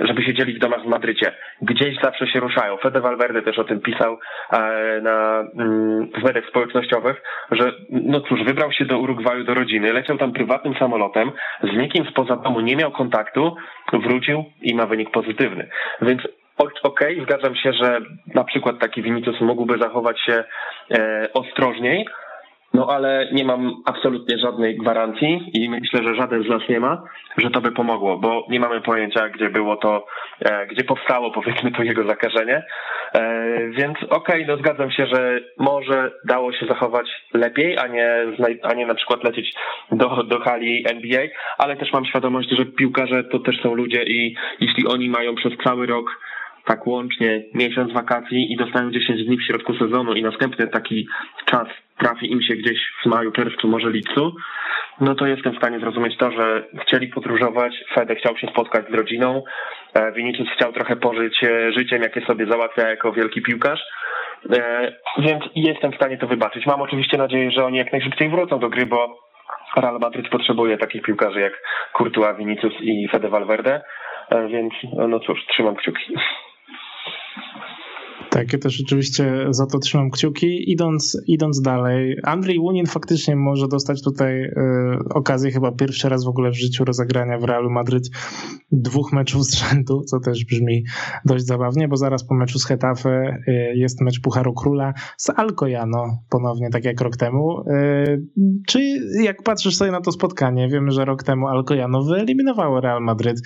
Speaker 3: żeby siedzieli w domach w Madrycie. Gdzieś zawsze się ruszają. Fede Valverde też o tym pisał e, na, mm, w mediach społecznościowych, że no cóż, wybrał się do Urugwaju do rodziny, leciał tam prywatnym samolotem, z nikim spoza domu nie miał kontaktu, wrócił i ma wynik pozytywny. Więc Okej, okay, zgadzam się, że na przykład taki Vinicius mógłby zachować się e, ostrożniej, no ale nie mam absolutnie żadnej gwarancji i myślę, że żaden z nas nie ma, że to by pomogło, bo nie mamy pojęcia, gdzie było to, e, gdzie powstało powiedzmy to jego zakażenie. E, więc okej, okay, no zgadzam się, że może dało się zachować lepiej, a nie, a nie na przykład lecieć do, do hali NBA, ale też mam świadomość, że piłkarze to też są ludzie i jeśli oni mają przez cały rok tak łącznie miesiąc wakacji i dostają 10 dni w środku sezonu i następny taki czas trafi im się gdzieś w maju, czerwcu, może lipcu, no to jestem w stanie zrozumieć to, że chcieli podróżować, Fede chciał się spotkać z rodziną, e, Vinicius chciał trochę pożyć e, życiem, jakie sobie załatwia jako wielki piłkarz, e, więc jestem w stanie to wybaczyć. Mam oczywiście nadzieję, że oni jak najszybciej wrócą do gry, bo Real Madrid potrzebuje takich piłkarzy jak Courtois, Vinicius i Fede Valverde, więc no cóż, trzymam kciuki.
Speaker 1: Tak, ja też oczywiście za to trzymam kciuki. Idąc, idąc dalej, Andrzej Łunin faktycznie może dostać tutaj y, okazję chyba pierwszy raz w ogóle w życiu rozegrania w Realu Madryt dwóch meczów z rzędu, co też brzmi dość zabawnie, bo zaraz po meczu z Hetafe y, jest mecz Pucharu Króla z Alcoyano ponownie, tak jak rok temu. Y, czy jak patrzysz sobie na to spotkanie, wiemy, że rok temu Alcoyano wyeliminowało Real Madryt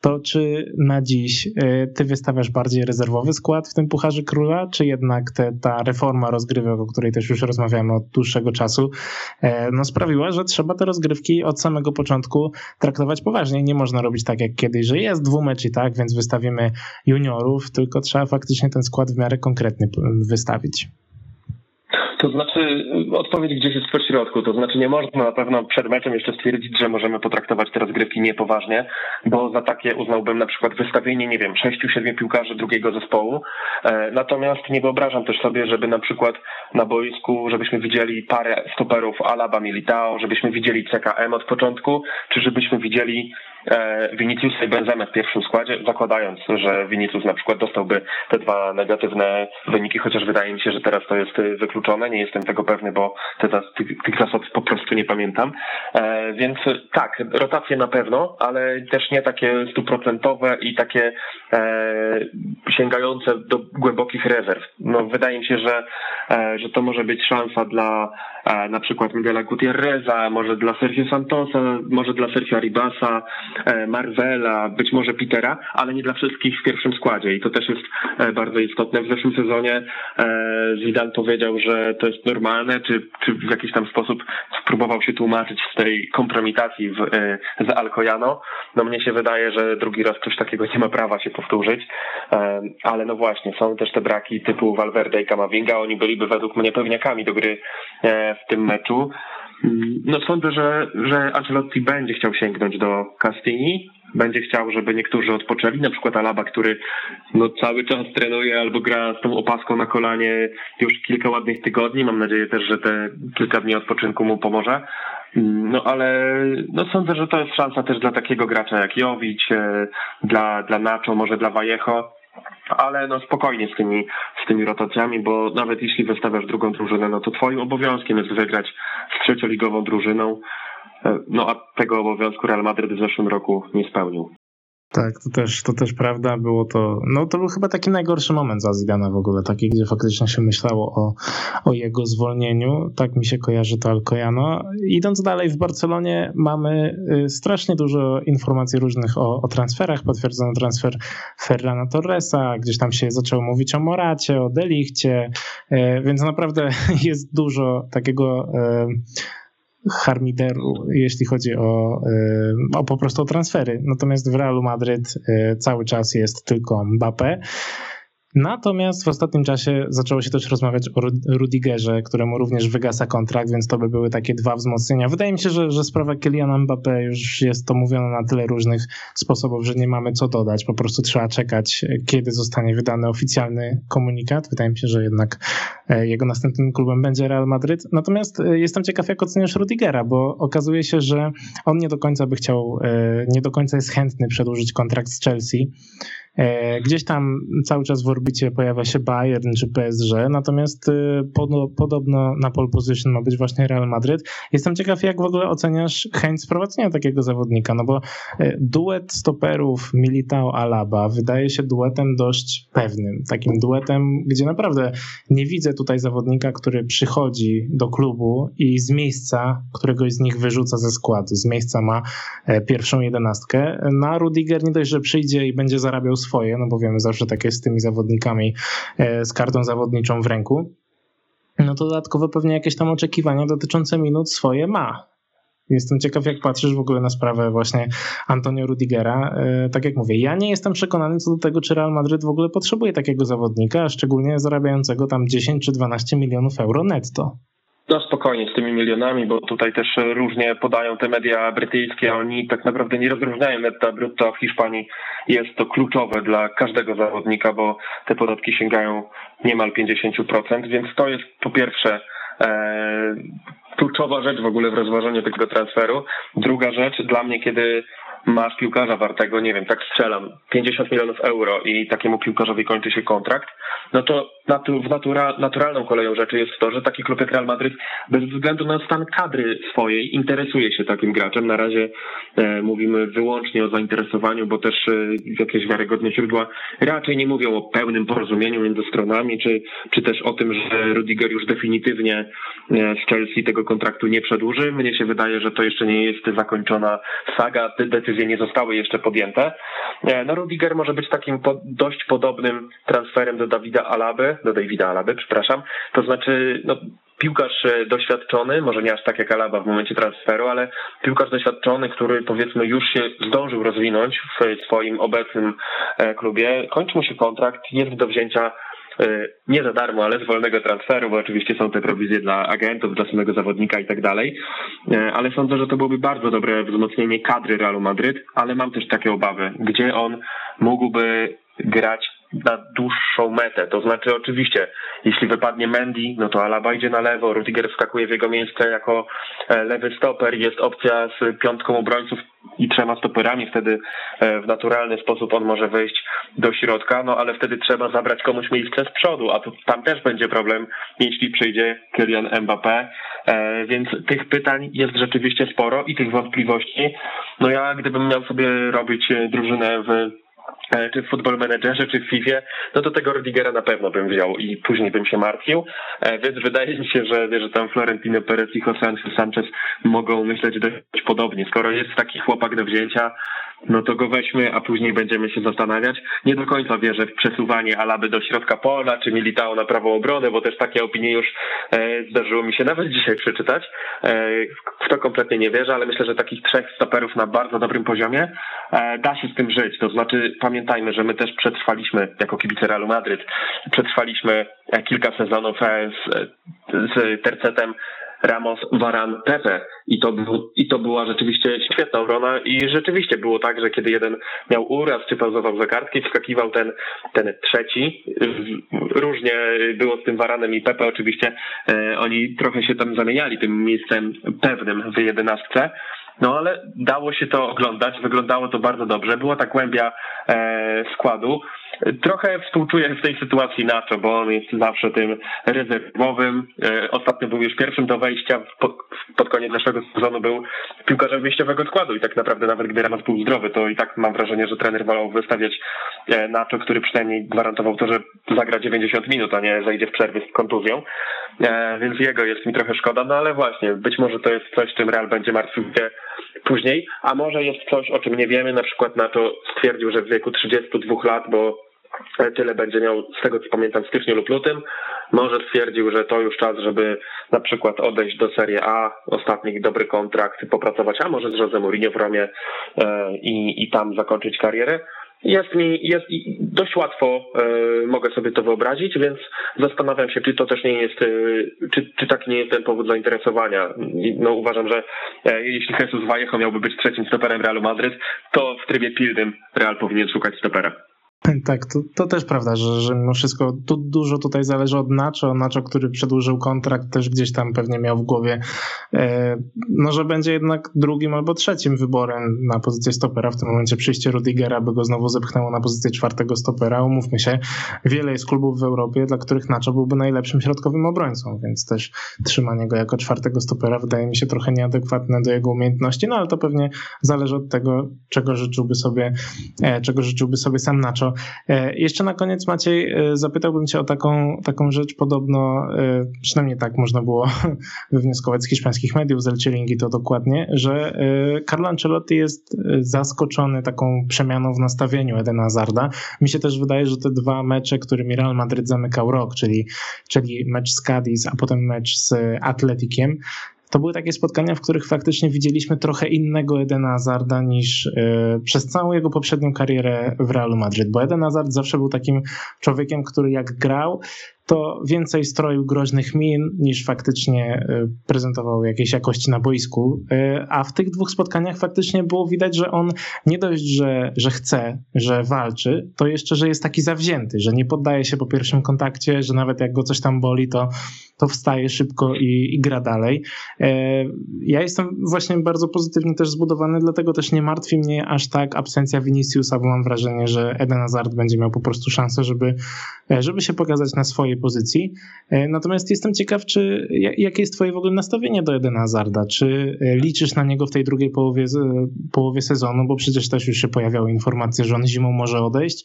Speaker 1: to czy na dziś y, ty wystawiasz bardziej rezerwowy skład w tym Pucharze Króla, czy jednak te, ta reforma rozgrywek, o której też już rozmawiamy od dłuższego czasu, e, no sprawiła, że trzeba te rozgrywki od samego początku traktować poważnie. Nie można robić tak jak kiedyś, że jest dwumecz i tak, więc wystawimy juniorów, tylko trzeba faktycznie ten skład w miarę konkretny wystawić.
Speaker 3: To znaczy, odpowiedź gdzieś jest w środku. To znaczy, nie można na pewno przed meczem jeszcze stwierdzić, że możemy potraktować te rozgrywki niepoważnie, bo za takie uznałbym na przykład wystawienie, nie wiem, sześciu, siedmiu piłkarzy drugiego zespołu. E, natomiast nie wyobrażam też sobie, żeby na przykład na boisku, żebyśmy widzieli parę stoperów Alaba Militao, żebyśmy widzieli CKM od początku, czy żebyśmy widzieli Viniciusa i Benzemę w pierwszym składzie, zakładając, że Vinicius na przykład dostałby te dwa negatywne wyniki, chociaż wydaje mi się, że teraz to jest wykluczone, nie jestem tego pewny, bo te, tych, tych zasad po prostu nie pamiętam. E, więc tak, rotacje na pewno, ale też nie takie stuprocentowe i takie e, sięgające do głębokich rezerw. No, wydaje mi się, że, e, że to może być szansa dla e, na przykład Miguela Gutierreza, może dla Sergio Santosa, może dla Sergio Aribasa, e, Marvela, być może Petera, ale nie dla wszystkich w pierwszym składzie i to też jest e, bardzo istotne. W zeszłym sezonie e, Zidane powiedział, że to jest normalne, czy, czy w jakiś tam sposób spróbował się tłumaczyć z tej kompromitacji w, z Alcoyano. No mnie się wydaje, że drugi raz coś takiego nie ma prawa się powtórzyć, ale no właśnie, są też te braki typu Valverde i Kamavinga, oni byliby według mnie pewniakami do gry w tym meczu. No sądzę, że, że Ancelotti będzie chciał sięgnąć do Castini, będzie chciał, żeby niektórzy odpoczęli, na przykład Alaba, który no, cały czas trenuje albo gra z tą opaską na kolanie już kilka ładnych tygodni. Mam nadzieję też, że te kilka dni odpoczynku mu pomoże. No ale no, sądzę, że to jest szansa też dla takiego gracza jak Jowić, e, dla, dla Nacho, może dla Vallejo ale no spokojnie z tymi, z tymi rotacjami, bo nawet jeśli wystawiasz drugą drużynę, no to twoim obowiązkiem jest wygrać z trzecioligową drużyną, e, no a tego obowiązku Real Madrid w zeszłym roku nie spełnił.
Speaker 1: Tak, to też, to też prawda, było to, no to był chyba taki najgorszy moment za Zidana w ogóle, taki, gdzie faktycznie się myślało o, o jego zwolnieniu, tak mi się kojarzy to Alcoyano. Idąc dalej, w Barcelonie mamy y, strasznie dużo informacji różnych o, o transferach, potwierdzono transfer Ferrana Torresa, gdzieś tam się zaczęło mówić o Moracie, o Delichcie, y, więc naprawdę jest dużo takiego y, harmideru, jeśli chodzi o, e, o po prostu o transfery. Natomiast w Realu Madryt e, cały czas jest tylko Mbappé. Natomiast w ostatnim czasie zaczęło się też rozmawiać o Rudigerze, któremu również wygasa kontrakt, więc to by były takie dwa wzmocnienia. Wydaje mi się, że, że sprawa Kyliana Mbappé już jest to mówione na tyle różnych sposobów, że nie mamy co dodać. Po prostu trzeba czekać, kiedy zostanie wydany oficjalny komunikat. Wydaje mi się, że jednak e, jego następnym klubem będzie Real Madryt. Natomiast e, jestem ciekaw, jak oceniasz Rudigera, bo okazuje się, że on nie do końca by chciał, e, nie do końca jest chętny przedłużyć kontrakt z Chelsea. E, gdzieś tam cały czas w orbicie pojawia się Bayern czy PSG, natomiast e, podobno na pole position ma być właśnie Real Madryt. Jestem ciekaw, jak w ogóle oceniasz chęć sprowadzenia takiego zawodnika, no bo e, duet stoperów Militao-Alaba wydaje się duetem dość pewnym, takim duetem, gdzie naprawdę nie widzę tutaj zawodnika, który przychodzi do klubu i z miejsca któregoś z nich wyrzuca ze składu, z miejsca ma pierwszą jedenastkę. Na Rudiger nie dość, że przyjdzie i będzie zarabiał swoje, no bo wiemy zawsze tak jest z tymi zawodnikami e, z kartą zawodniczą w ręku, no to dodatkowo pewnie jakieś tam oczekiwania dotyczące minut swoje ma. Jestem ciekaw, jak patrzysz w ogóle na sprawę właśnie Antonio Rudigera. E, tak jak mówię, ja nie jestem przekonany co do tego, czy Real Madryt w ogóle potrzebuje takiego zawodnika, szczególnie zarabiającego tam 10 czy 12 milionów euro netto.
Speaker 3: No spokojnie z tymi milionami, bo tutaj też różnie podają te media brytyjskie. Oni tak naprawdę nie rozróżniają netta brutto. W Hiszpanii jest to kluczowe dla każdego zawodnika, bo te podatki sięgają niemal 50%, więc to jest po pierwsze e, kluczowa rzecz w ogóle w rozważaniu tego transferu. Druga rzecz dla mnie, kiedy masz piłkarza wartego, nie wiem, tak strzelam, 50 milionów euro i takiemu piłkarzowi kończy się kontrakt, no to natu, w natura, naturalną koleją rzeczy jest to, że taki klub jak Real Madryt bez względu na stan kadry swojej interesuje się takim graczem. Na razie e, mówimy wyłącznie o zainteresowaniu, bo też e, jakieś wiarygodne źródła raczej nie mówią o pełnym porozumieniu między stronami, czy, czy też o tym, że Rudiger już definitywnie e, z Chelsea tego kontraktu nie przedłuży. Mnie się wydaje, że to jeszcze nie jest zakończona saga, te decyzje nie zostały jeszcze podjęte. E, no Rudiger może być takim po, dość podobnym transferem do Dawida Alaby, do Davida Alaby, przepraszam. To znaczy, no, piłkarz e, doświadczony, może nie aż tak jak Alaba w momencie transferu, ale piłkarz doświadczony, który powiedzmy już się zdążył rozwinąć w swoim obecnym e, klubie, kończy mu się kontrakt, jest do wzięcia nie za darmo, ale z wolnego transferu, bo oczywiście są te prowizje dla agentów, dla samego zawodnika i tak dalej. Ale sądzę, że to byłoby bardzo dobre wzmocnienie kadry Realu Madryt, ale mam też takie obawy, gdzie on mógłby grać na dłuższą metę. To znaczy oczywiście, jeśli wypadnie Mendy, no to Alaba idzie na lewo, Rudiger wskakuje w jego miejsce jako e, lewy stoper, jest opcja z piątką obrońców i trzema stoperami, wtedy e, w naturalny sposób on może wejść do środka, no ale wtedy trzeba zabrać komuś miejsce z przodu, a to tam też będzie problem, jeśli przyjdzie Kylian Mbappé, e, więc tych pytań jest rzeczywiście sporo i tych wątpliwości. No ja gdybym miał sobie robić drużynę w czy w Football Managerze, czy w FIFA, no to tego Rudigera na pewno bym wziął i później bym się martwił, e, więc wydaje mi się, że, że tam Florentino Perez i José Sanchez mogą myśleć dość podobnie. Skoro jest taki chłopak do wzięcia, no to go weźmy, a później będziemy się zastanawiać. Nie do końca wierzę w przesuwanie Alaby do środka pola, czy Militao na prawą obronę, bo też takie opinie już e, zdarzyło mi się nawet dzisiaj przeczytać. E, w to kompletnie nie wierzę, ale myślę, że takich trzech stoperów na bardzo dobrym poziomie e, da się z tym żyć. To znaczy pamiętajmy, że my też przetrwaliśmy jako kibice Realu Madryt, przetrwaliśmy e, kilka sezonów e, z, z tercetem Ramos, Varan, Pepe i to, był, i to była rzeczywiście świetna obrona i rzeczywiście było tak, że kiedy jeden miał uraz czy pauzował za kartki, wskakiwał ten, ten trzeci. Różnie było z tym Varanem i Pepe oczywiście, e, oni trochę się tam zamieniali tym miejscem pewnym w jedenastce. No ale dało się to oglądać, wyglądało to bardzo dobrze. Była ta głębia e, składu. Trochę współczuję w tej sytuacji Nacho, bo on jest zawsze tym rezerwowym. E, ostatnio był już pierwszym do wejścia, pod, pod koniec naszego sezonu był piłkarzem wyjściowego składu i tak naprawdę nawet gdy Ramos był zdrowy, to i tak mam wrażenie, że trener wolał wystawiać e, Nacho, który przynajmniej gwarantował to, że zagra 90 minut, a nie zejdzie w przerwie z kontuzją. E, więc jego jest mi trochę szkoda, no ale właśnie, być może to jest coś, czym Real będzie martwił się później, a może jest coś, o czym nie wiemy, na przykład na to stwierdził, że w wieku 32 lat, bo tyle będzie miał, z tego co pamiętam, w styczniu lub lutym. Może stwierdził, że to już czas, żeby na przykład odejść do Serie A, ostatni dobry kontrakt, popracować, a może z Jose w Romie e, i, i tam zakończyć karierę. Jest mi, jest dość łatwo e, mogę sobie to wyobrazić, więc zastanawiam się, czy to też nie jest, e, czy, czy tak nie jest ten powód zainteresowania. No uważam, że e, jeśli Jesus Vallejo miałby być trzecim stoperem Realu Madryt, to w trybie pilnym Real powinien szukać stopera.
Speaker 1: Tak, to, to też prawda, że, że mimo wszystko tu dużo tutaj zależy od Nacho. Nacho, który przedłużył kontrakt, też gdzieś tam pewnie miał w głowie, e, no, że będzie jednak drugim albo trzecim wyborem na pozycję stopera. W tym momencie przyjście Rudigera by go znowu zepchnęło na pozycję czwartego stopera. Umówmy się, wiele jest klubów w Europie, dla których Nacho byłby najlepszym środkowym obrońcą, więc też trzymanie go jako czwartego stopera wydaje mi się trochę nieadekwatne do jego umiejętności, no ale to pewnie zależy od tego, czego życzyłby sobie, e, czego życzyłby sobie sam Nacho. E, jeszcze na koniec, Maciej, e, zapytałbym Cię o taką, taką rzecz. Podobno, e, przynajmniej tak można było wywnioskować z hiszpańskich mediów, z El Chiringi to dokładnie, że Carlo Ancelotti jest zaskoczony taką przemianą w nastawieniu Edena Hazarda. Mi się też wydaje, że te dwa mecze, którymi Real Madryt zamykał rok, czyli, czyli mecz z Cadiz, a potem mecz z Atletikiem, to były takie spotkania, w których faktycznie widzieliśmy trochę innego Edena Hazarda niż yy, przez całą jego poprzednią karierę w Realu Madryt, bo Eden Hazard zawsze był takim człowiekiem, który jak grał, to więcej stroił groźnych min niż faktycznie y, prezentował jakieś jakości na boisku. Y, a w tych dwóch spotkaniach faktycznie było widać, że on nie dość, że, że chce, że walczy, to jeszcze, że jest taki zawzięty, że nie poddaje się po pierwszym kontakcie, że nawet jak go coś tam boli, to, to wstaje szybko i, i gra dalej. Y, ja jestem właśnie bardzo pozytywnie też zbudowany, dlatego też nie martwi mnie aż tak absencja Viniciusa, bo mam wrażenie, że Eden Hazard będzie miał po prostu szansę, żeby, żeby się pokazać na swojej pozycji. E, natomiast jestem ciekaw, czy jakie jest twoje w ogóle nastawienie do Edena Hazarda? Czy e, liczysz na niego w tej drugiej połowie, połowie sezonu, bo przecież też już się pojawiały informacje, że on zimą może odejść.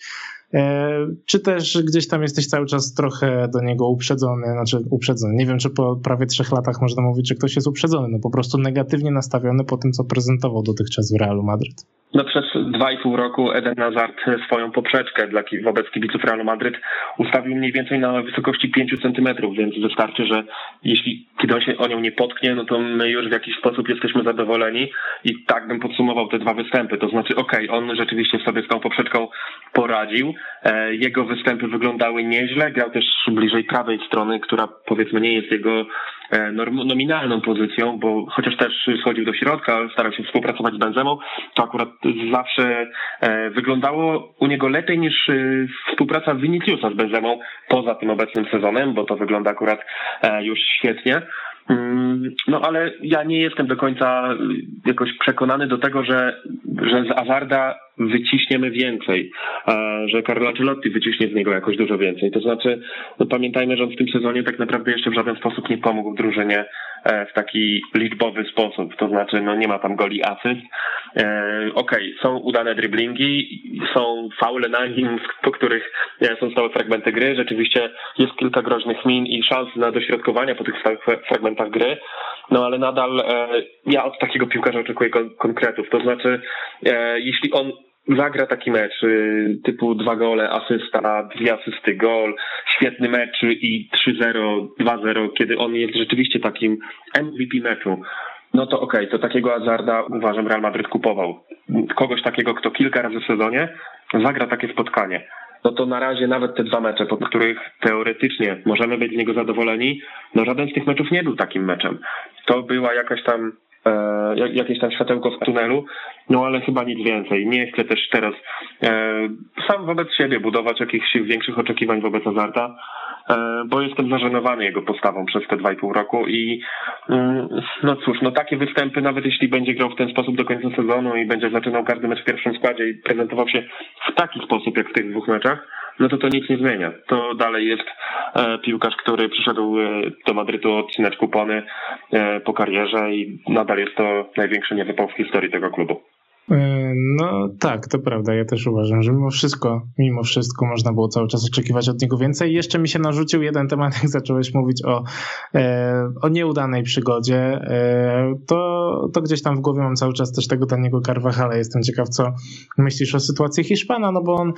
Speaker 1: E, czy też gdzieś tam jesteś cały czas trochę do niego uprzedzony, znaczy uprzedzony. Nie wiem, czy po prawie trzech latach można mówić, że ktoś jest uprzedzony, no po prostu negatywnie nastawiony po tym, co prezentował dotychczas w Realu Madryt.
Speaker 3: No przez dwa i pół roku Eden Hazard swoją poprzeczkę dla, wobec kibiców Realu Madryt ustawił mniej więcej na wysokości 5 centymetrów, więc wystarczy, że jeśli kiedy on się o nią nie potknie, no to my już w jakiś sposób jesteśmy zadowoleni i tak bym podsumował te dwa występy. To znaczy, okej, okay, on rzeczywiście sobie z tą poprzeczką poradził, Jego występy wyglądały nieźle, grał też bliżej prawej strony, która powiedzmy nie jest jego nominalną pozycją, bo chociaż też schodził do środka, starał się współpracować z Benzemą, to akurat zawsze wyglądało u niego lepiej niż współpraca Viniciusa z Benzemą poza tym obecnym sezonem, bo to wygląda akurat już świetnie. Mm, no ale ja nie jestem do końca jakoś przekonany do tego, że, że z Azarda wyciśniemy więcej, że Carlo Ancelotti wyciśnie z niego jakoś dużo więcej. To znaczy, no pamiętajmy, że on w tym sezonie tak naprawdę jeszcze w żaden sposób nie pomógł drużynie e, w taki liczbowy sposób. To znaczy, no nie ma tam goli asyst. E, okej, okay, są udane driblingi, są faule na nim, po których e, są stałe fragmenty gry. Rzeczywiście jest kilka groźnych min i szans na dośrodkowania po tych stałych fragmentach gry. No ale nadal ja od takiego piłkarza oczekuję konkretów. To znaczy, jeśli on zagra taki mecz y, typu dwa gole, asysta, dwie asysty, gol, świetny mecz i 3-0, 2-0, kiedy on jest rzeczywiście takim MVP meczu, no to okej, okay, to takiego Azarda uważam Real Madryt kupował. Kogoś takiego, kto kilka razy w sezonie zagra takie spotkanie. No to na razie nawet te dwa mecze, po których teoretycznie możemy być z niego zadowoleni, no żaden z tych meczów nie był takim meczem. To była jakaś tam e, jakieś tam światełko w tunelu, no ale chyba nic więcej. Nie chcę też teraz e, sam wobec siebie budować jakichś większych oczekiwań wobec Azarta, e, bo jestem zażenowany jego postawą przez te dwa i pół roku i mm, no cóż, no takie występy, nawet jeśli będzie grał w ten sposób do końca sezonu i będzie zaczynał każdy mecz w pierwszym składzie i prezentował się w taki sposób jak w tych dwóch meczach, no to to nic nie zmienia. To dalej jest e, piłkarz, który przyszedł e, do Madrytu odcinać kupony e, po karierze i nadal jest to największy niewypał w historii tego klubu.
Speaker 1: E, no tak, to prawda. Ja też uważam, że mimo wszystko, mimo wszystko można było cały czas oczekiwać od niego więcej. Jeszcze mi się narzucił jeden temat, jak zacząłeś mówić o, e, o nieudanej przygodzie. E, to, to gdzieś tam w głowie mam cały czas też tego Daniego Carvajala. Jestem ciekaw, co myślisz o sytuacji Hiszpana, no bo on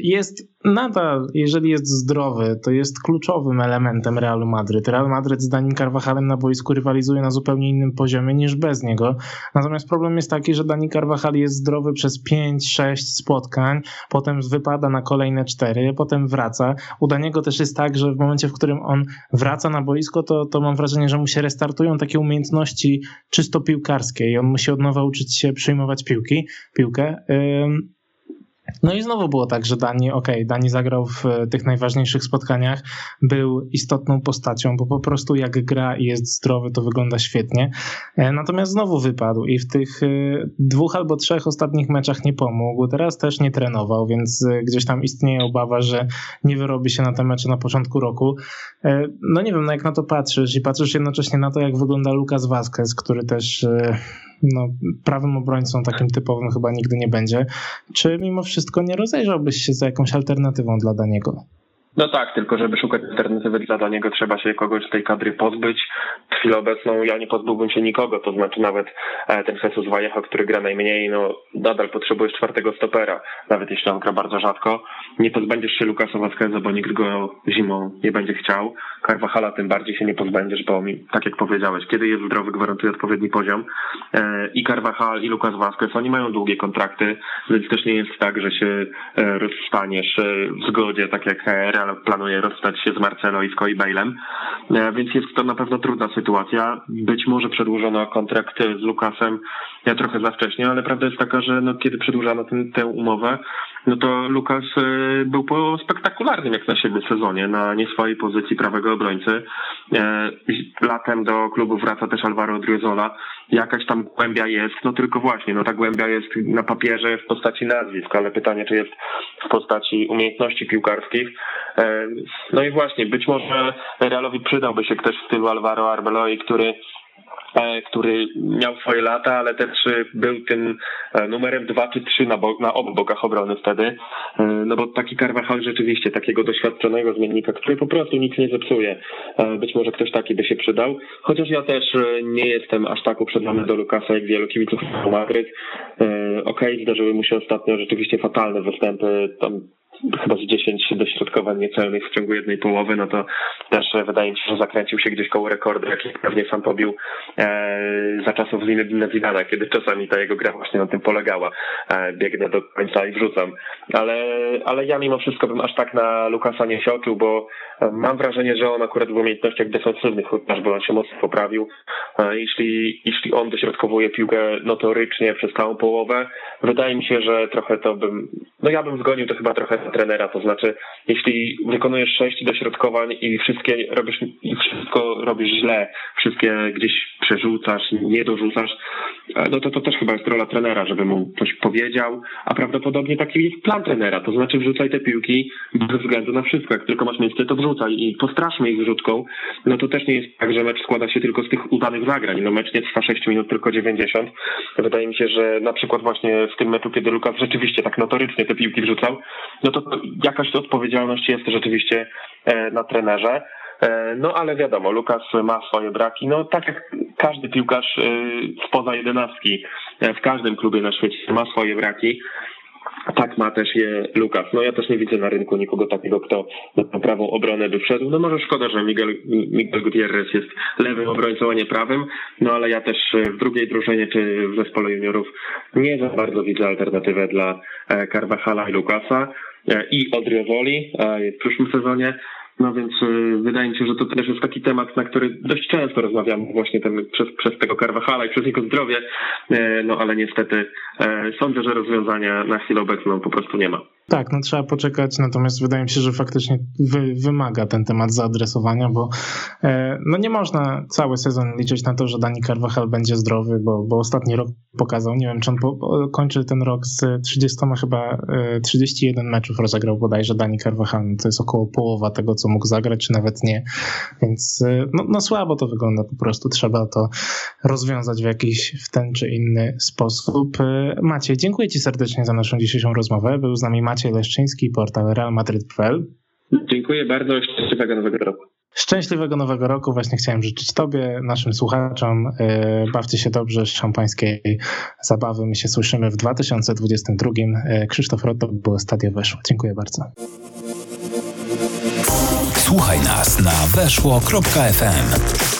Speaker 1: jest nadal, jeżeli jest zdrowy, to jest kluczowym elementem Realu Madryt. Real Madryt z Danim Carvajalem na boisku rywalizuje na zupełnie innym poziomie niż bez niego. Natomiast problem jest taki, że Dani Carvajal jest zdrowy przez 5-6 spotkań, potem wypada na kolejne 4, potem wraca. U Daniego też jest tak, że w momencie, w którym on wraca na boisko, to, to mam wrażenie, że mu się restartują takie umiejętności czysto piłkarskie i on musi od nowa uczyć się przyjmować piłki, piłkę. No i znowu było tak, że Dani, okej, okay, Dani zagrał w e, tych najważniejszych spotkaniach, był istotną postacią, bo po prostu jak gra i jest zdrowy, to wygląda świetnie. E, natomiast znowu wypadł i w tych e, dwóch albo trzech ostatnich meczach nie pomógł. Teraz też nie trenował, więc gdzieś tam istnieje obawa, że nie wyrobi się na te mecze na początku roku. No nie wiem, no jak na to patrzysz i patrzysz jednocześnie na to, jak wygląda Lukas Vazquez, który też no, prawym obrońcą takim typowym chyba nigdy nie będzie. Czy mimo wszystko nie rozejrzałbyś się za jakąś alternatywą dla Daniego?
Speaker 3: No tak, tylko żeby szukać alternatywy dla niego trzeba się kogoś z tej kadry pozbyć. W chwilę obecną ja nie pozbyłbym się nikogo, to znaczy nawet e, ten Jesus Vallejo, który gra najmniej, no nadal potrzebujesz czwartego stopera, nawet jeśli on gra bardzo rzadko. Nie pozbędziesz się Lukasa Vasqueza, bo nikt go zimą nie będzie chciał. Carvajala tym bardziej się nie pozbędziesz, bo mi, tak jak powiedziałeś, kiedy jest zdrowy, gwarantuje odpowiedni poziom. E, I Carvajal i Lukas Vasquez, oni mają długie kontrakty, więc też nie jest tak, że się e, rozstaniesz w zgodzie, tak jak Real planuje rozstać się z Marcelo i z Koi Bale'em, e, więc jest to na pewno trudna sytuacja. Być może przedłużono kontrakt z Lukasem ja trochę za wcześnie, ale prawda jest taka, że no, kiedy przedłużano ten, tę umowę, no to Lukas e, był po spektakularnym jak na siebie sezonie, na nie swojej pozycji prawego obrońcy. E, latem do klubu wraca też Alvaro Odriozola. Jakaś tam głębia jest, no tylko właśnie, no ta głębia jest na papierze w postaci nazwisk, ale pytanie, czy jest w postaci umiejętności piłkarskich. E, no i właśnie, być może Realowi przydałby się ktoś w stylu Alvaro Arbeloi, który E, który miał swoje lata, ale też był tym e, numerem dwa czy trzy na, bo, na obu bokach obrony wtedy. No bo taki Carvajal rzeczywiście, takiego doświadczonego zmiennika, który po prostu nic nie zepsuje. Być może ktoś taki by się przydał. Chociaż ja też nie jestem aż tak uprzedzony do Lukasa jak wielu kibiców Madryt. Okej, okay, zdarzyły mu się ostatnio rzeczywiście fatalne występy. Tam chyba z 10 dośrodkowań niecelnych w ciągu jednej połowy, no to też wydaje mi się, że zakręcił się gdzieś koło rekordu, jaki pewnie sam pobił e, za czasów Zinedine Zidana, kiedy czasami ta jego gra właśnie na tym polegała. E, biegnę do końca i wrzucam. Ale, ale ja mimo wszystko bym aż tak na Lukasa nie sioczył, bo mam wrażenie, że on akurat w umiejętnościach defensywnych chociażby on się mocno poprawił. E, jeśli, jeśli on dośrodkowuje piłkę notorycznie przez całą połowę, wydaje mi się, że trochę to bym, no ja bym zgonił to chyba trochę trenera, to znaczy jeśli wykonujesz sześć dośrodkowań i wszystkie robisz, wszystko robisz źle, wszystkie gdzieś przerzucasz, nie dorzucasz, e, no to to też chyba jest rola trenera, żeby mu coś powiedział, a prawdopodobnie taki jest plan trenera, to znaczy wrzucaj te piłki bez względu na wszystko, jak tylko masz miejsce, to wrzucaj i postraszmy ich wrzutką, no to też nie jest tak, że mecz składa się tylko z tych udanych zagrań, no mecz nie trwa 6 minut, tylko 90, wydaje mi się, że na przykład właśnie w tym meczu, kiedy Lukas rzeczywiście tak notorycznie te piłki wrzucał, no to jakaś odpowiedzialność jest rzeczywiście e, na trenerze. E, no ale wiadomo, Lukas ma swoje braki. No tak jak każdy piłkarz e, spoza jedenastki w każdym klubie na świecie ma swoje braki. Tak ma też je Lukas. No ja też nie widzę na rynku nikogo takiego, kto na prawą obronę by wszedł. No może szkoda, że Miguel, Miguel Gutierrez jest lewym obrońcą, a nie prawym. No ale ja też w drugiej drużynie czy w zespole juniorów nie za bardzo widzę alternatywę dla Carvajala i Lukasa i Odriozoli w przyszłym sezonie. No więc y, wydaje mi się, że to też jest taki temat, na który dość często rozmawiamy właśnie ten, przez, przez tego Carvajala i przez jego zdrowie, e, no ale niestety e, sądzę, że rozwiązania na chwilę obecną po prostu nie ma.
Speaker 1: Tak, no trzeba poczekać, natomiast wydaje mi się, że faktycznie wy, wymaga ten temat zaadresowania, bo e, no nie można cały sezon liczyć na to, że Dani Carvajal będzie zdrowy, bo, bo ostatni rok pokazał, nie wiem, czy on po, kończy ten rok z 30 chyba e, 31 meczów rozegrał bodajże Dani Carvajal, no to jest około połowa tego, co mógł zagrać, czy nawet nie, więc e, no, no słabo to wygląda po prostu, trzeba to rozwiązać w jakiś w ten czy inny sposób. E, Maciej, dziękuję Ci serdecznie za naszą dzisiejszą rozmowę, był z nami Maciej Maciej Leszczyński, portal realmadrid.pl.
Speaker 3: Dziękuję bardzo, szczęśliwego nowego roku.
Speaker 1: Szczęśliwego nowego roku właśnie chciałem życzyć Tobie, naszym słuchaczom. Bawcie się dobrze, szampańskiej zabawy. My się słyszymy w 2022. Krzysztof Rotto, było Stadio Weszło. Dziękuję bardzo.
Speaker 4: Słuchaj nas na weszło.fm.